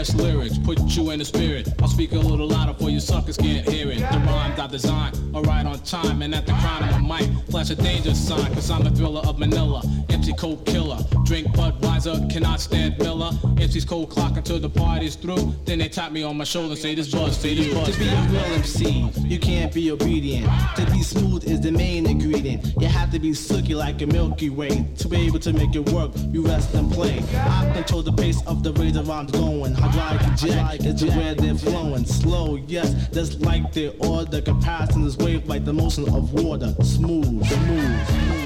Fresh lyrics put you in the spirit. I'll speak a little louder for you suckers can't hear it. The rhymes I design are right on time, and at the crown of my mic, flash a danger sign, cause I'm the thriller of Manila. MC cold killer, drink Budweiser, cannot stand Miller. MC's cold clock until the party's through. Then they tap me on my shoulder say this buzz, say this buzz. To be a real MC, you can't be obedient. To be smooth is the main ingredient. You have to be silky like a Milky Way. To be able to make it work, you rest and play. I control the pace of the the rhymes going. Hydraulic jack is the way they're flowing. Slow, yes, just like the order. Is wave like the motion of water. Smooth, smooth, smooth.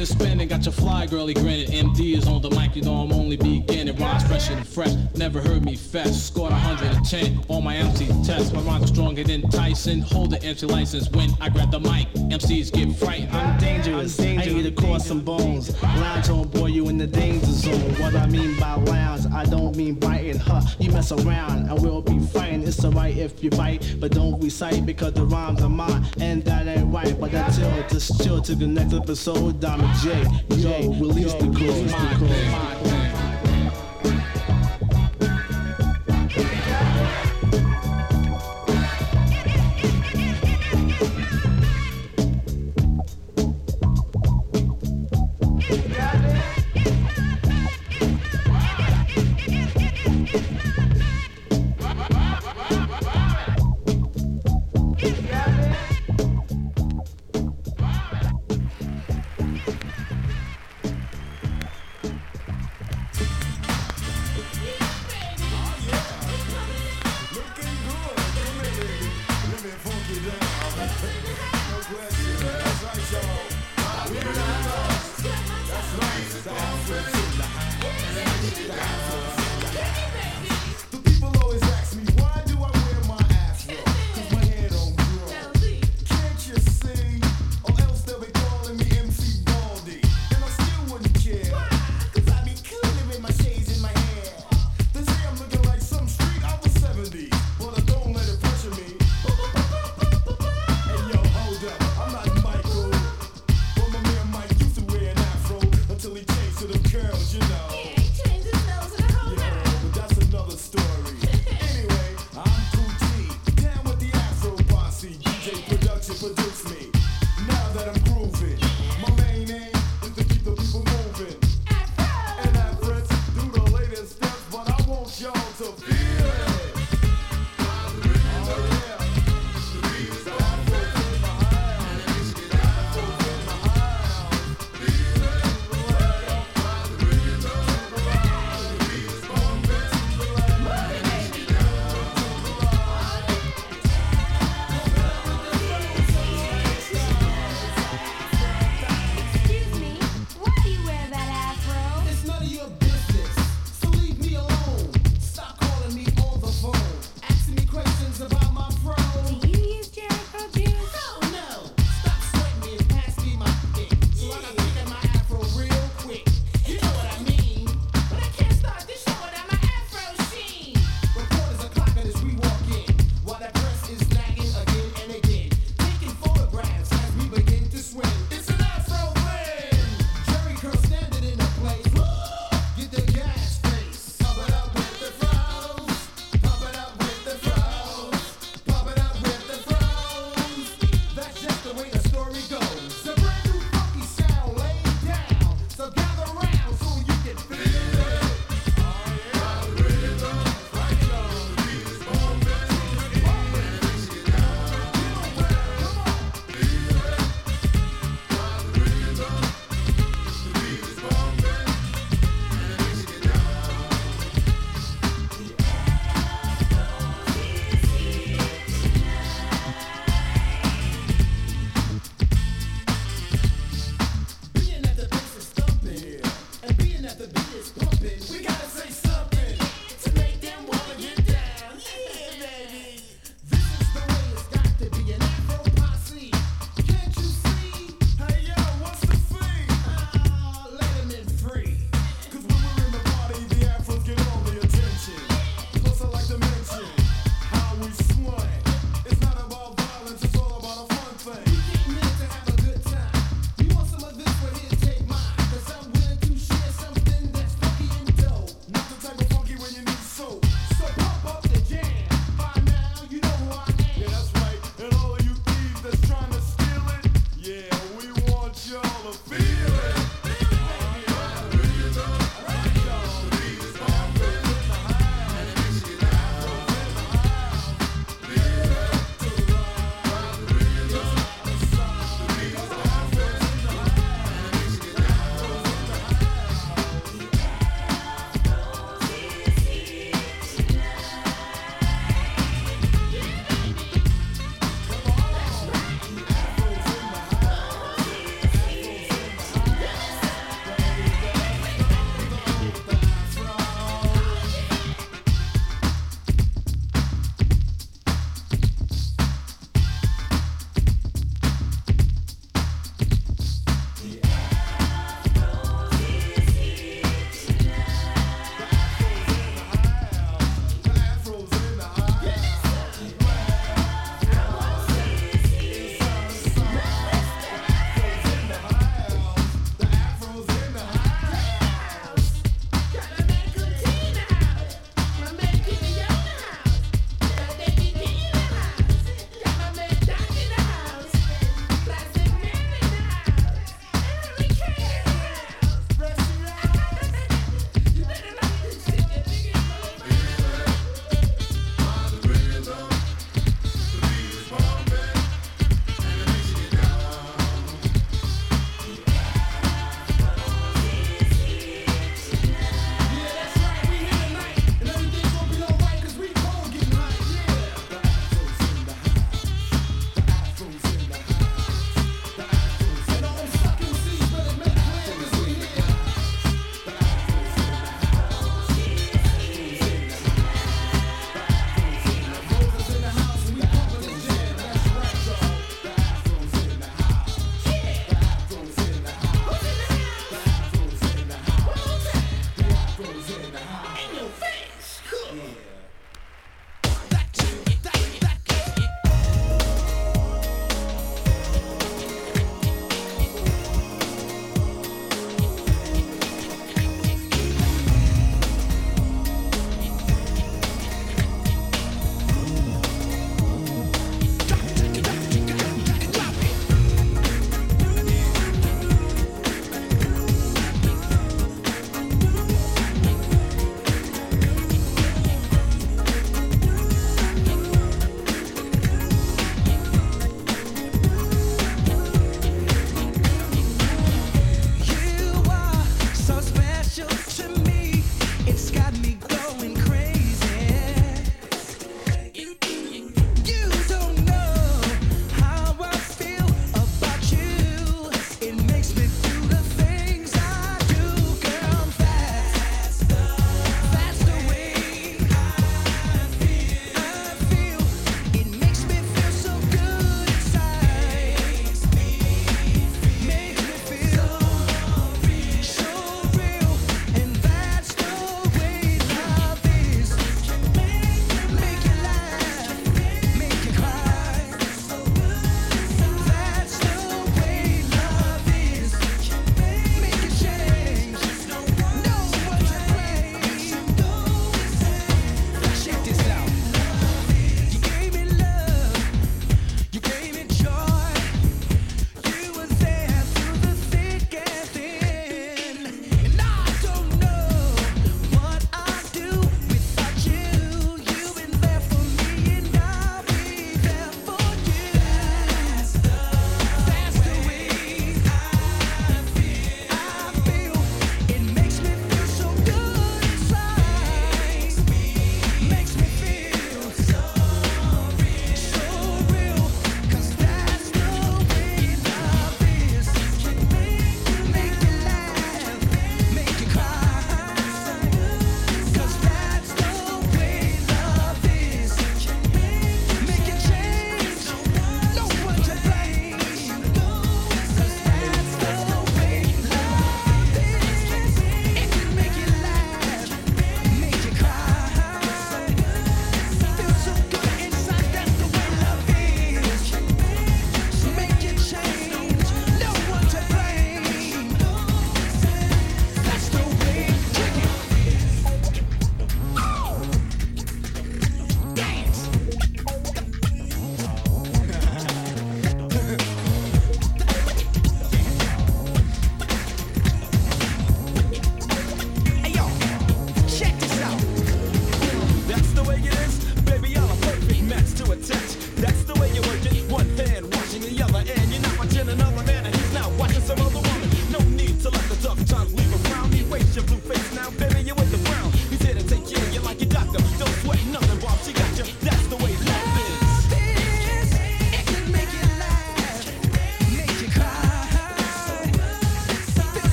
The spinning, got your fly girly grinning. MD is on the mic, you know I'm only beginning. Rhymes fresher than fresh, never heard me fest. Scored 110 on my MC test. My rhymes are stronger than Tyson. Hold the MC license when I grab the mic. MCs get frightened. I'm dangerous. I need to cause some bones. Lounge on, boy, you in the danger zone. What I mean by lounge, I don't mean biting. Huh, you mess around and we'll be fighting. It's alright if you bite, but don't recite because the rhymes are mine. And that ain't right, but until just chill to the next episode. Diamond J, yo, release the code.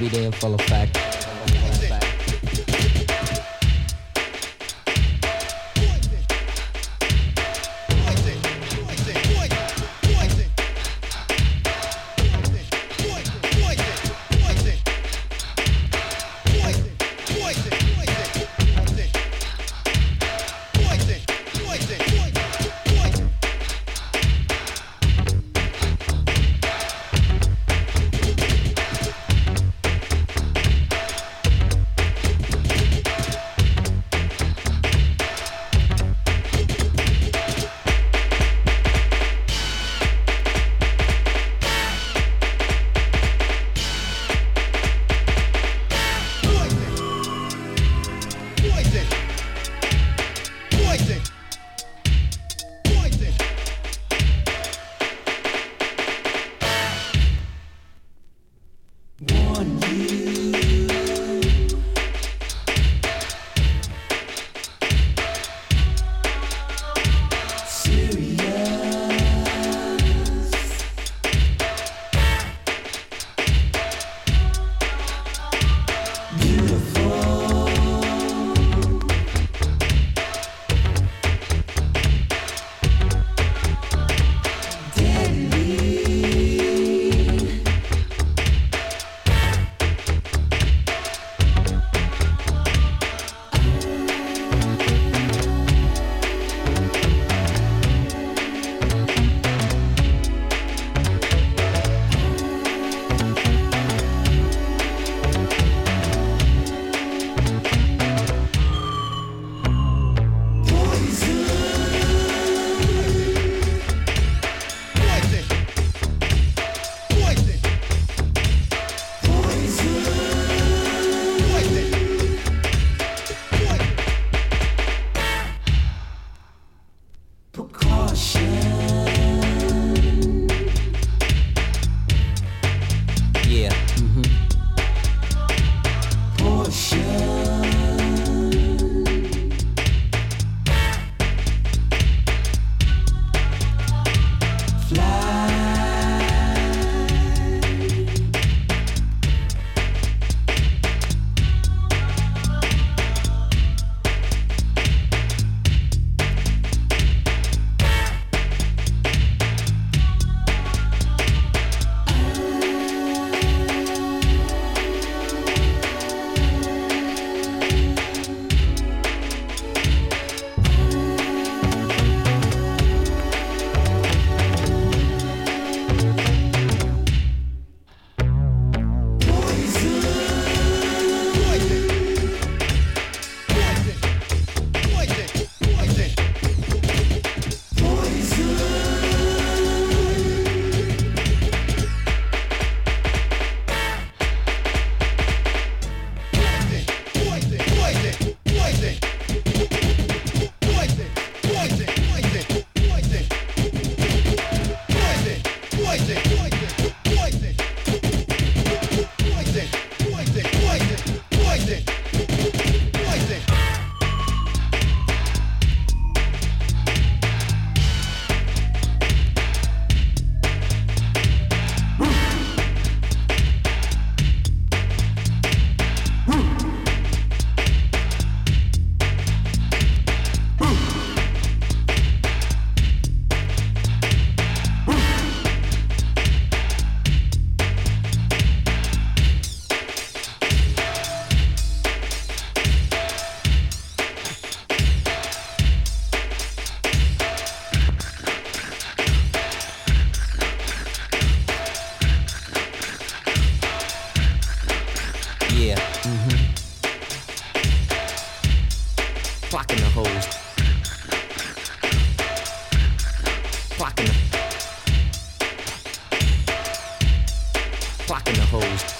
Baby, they in full effect. Clocking the hoes. Clocking the. Clocking the hoes.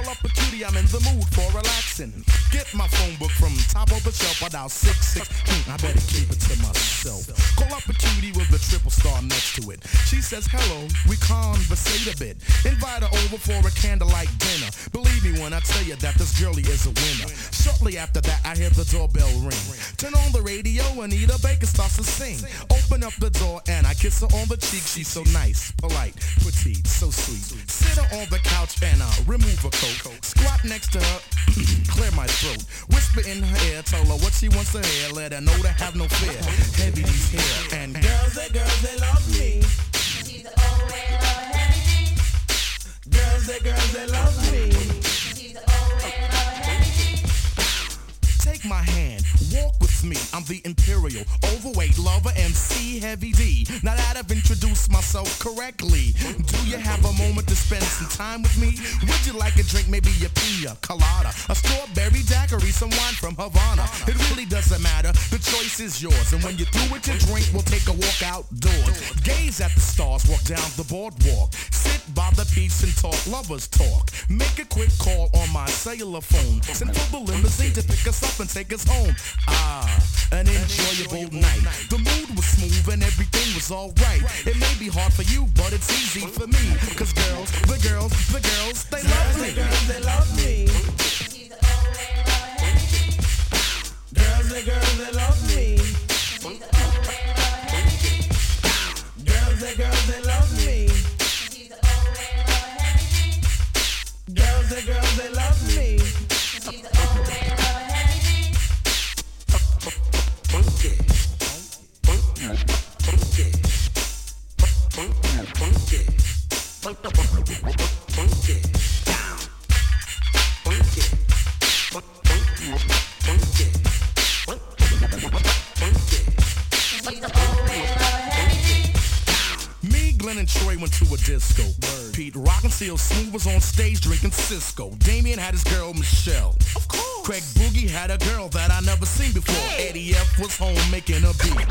Call up a cutie, I'm in the mood for relaxing. Get my phone book from top of the shelf, I dial six six. Hmm, I better keep it to myself. Call up a cutie with a triple star next to it. She says hello, we conversate a bit. Invite her over for a candlelight dinner. Believe me when I tell you that this girlie is a winner. Shortly after that, I hear the doorbell ring. Turn on the radio, and Anita Baker starts to sing. Open up the door and I kiss her on the cheek. She's so nice, polite, petite, so sweet. Sit her on the couch and I remove her coat. Squat next to her, clear my throat. Whisper in her ear, tell her what she wants to hear. Let her know to have no fear. Heavy these hair and Girls, they girls, they love me. She's the old way of heavy. Girls, they girls, they love me. Take my hand, walk with me. I'm the imperial, overweight lover, MC Heavy D. Now that I've introduced myself correctly, do you have a moment to spend some time with me? Would you like a drink, maybe a pina colada, a strawberry daiquiri, some wine from Havana? It really doesn't matter, the choice is yours. And when you're through with your drink, we'll take a walk outdoors. Gaze at the stars, walk down the boardwalk. Sit by the beach and talk, lovers talk. Make a quick call on my cellular phone. Send for the limousine to pick us up and take us home. Ah, an enjoyable night. The mood was smooth and everything was alright. It may be hard for you, but it's easy for me. Cause girls, the girls, the girls, they love me. Girls, they love me. Girls, they girls, they love me. Girls, they girls, they love me. Girls, they girls, they love me. Me, Glenn, and Troy went to a disco. Pete Rock and CL Smooth was on stage drinking Cisco. Damien had his girl Michelle. Of course. Craig Boogie had a girl that I never seen before. Eddie F was home making a beat.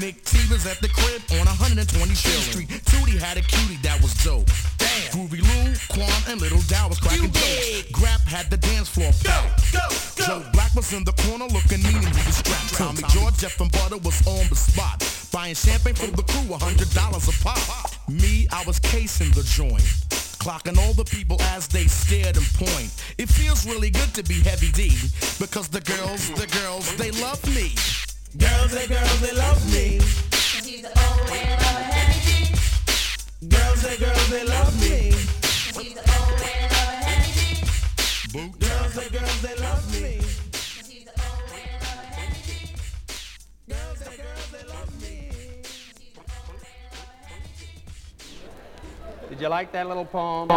Nick T was at the crib on 120 Shell Street. Tootie had a cutie that was dope. Damn. Groovy Lou, Quan, and Little Dow was cracking jokes. Grap had the dance floor packed. Joe Black was in the corner looking mean and he was strapped. Tommy George, Jeff and Butter was on the spot. Buying champagne for the crew, a hundred dollars a pop. Me, I was casing the joint. Clocking all the people as they stared and point. It feels really good to be heavy D. Because the girls, the girls, they love me. Girls, they girls, they love me. Girls, they girls, they love me. Girls, they girls, Did you like that little poem?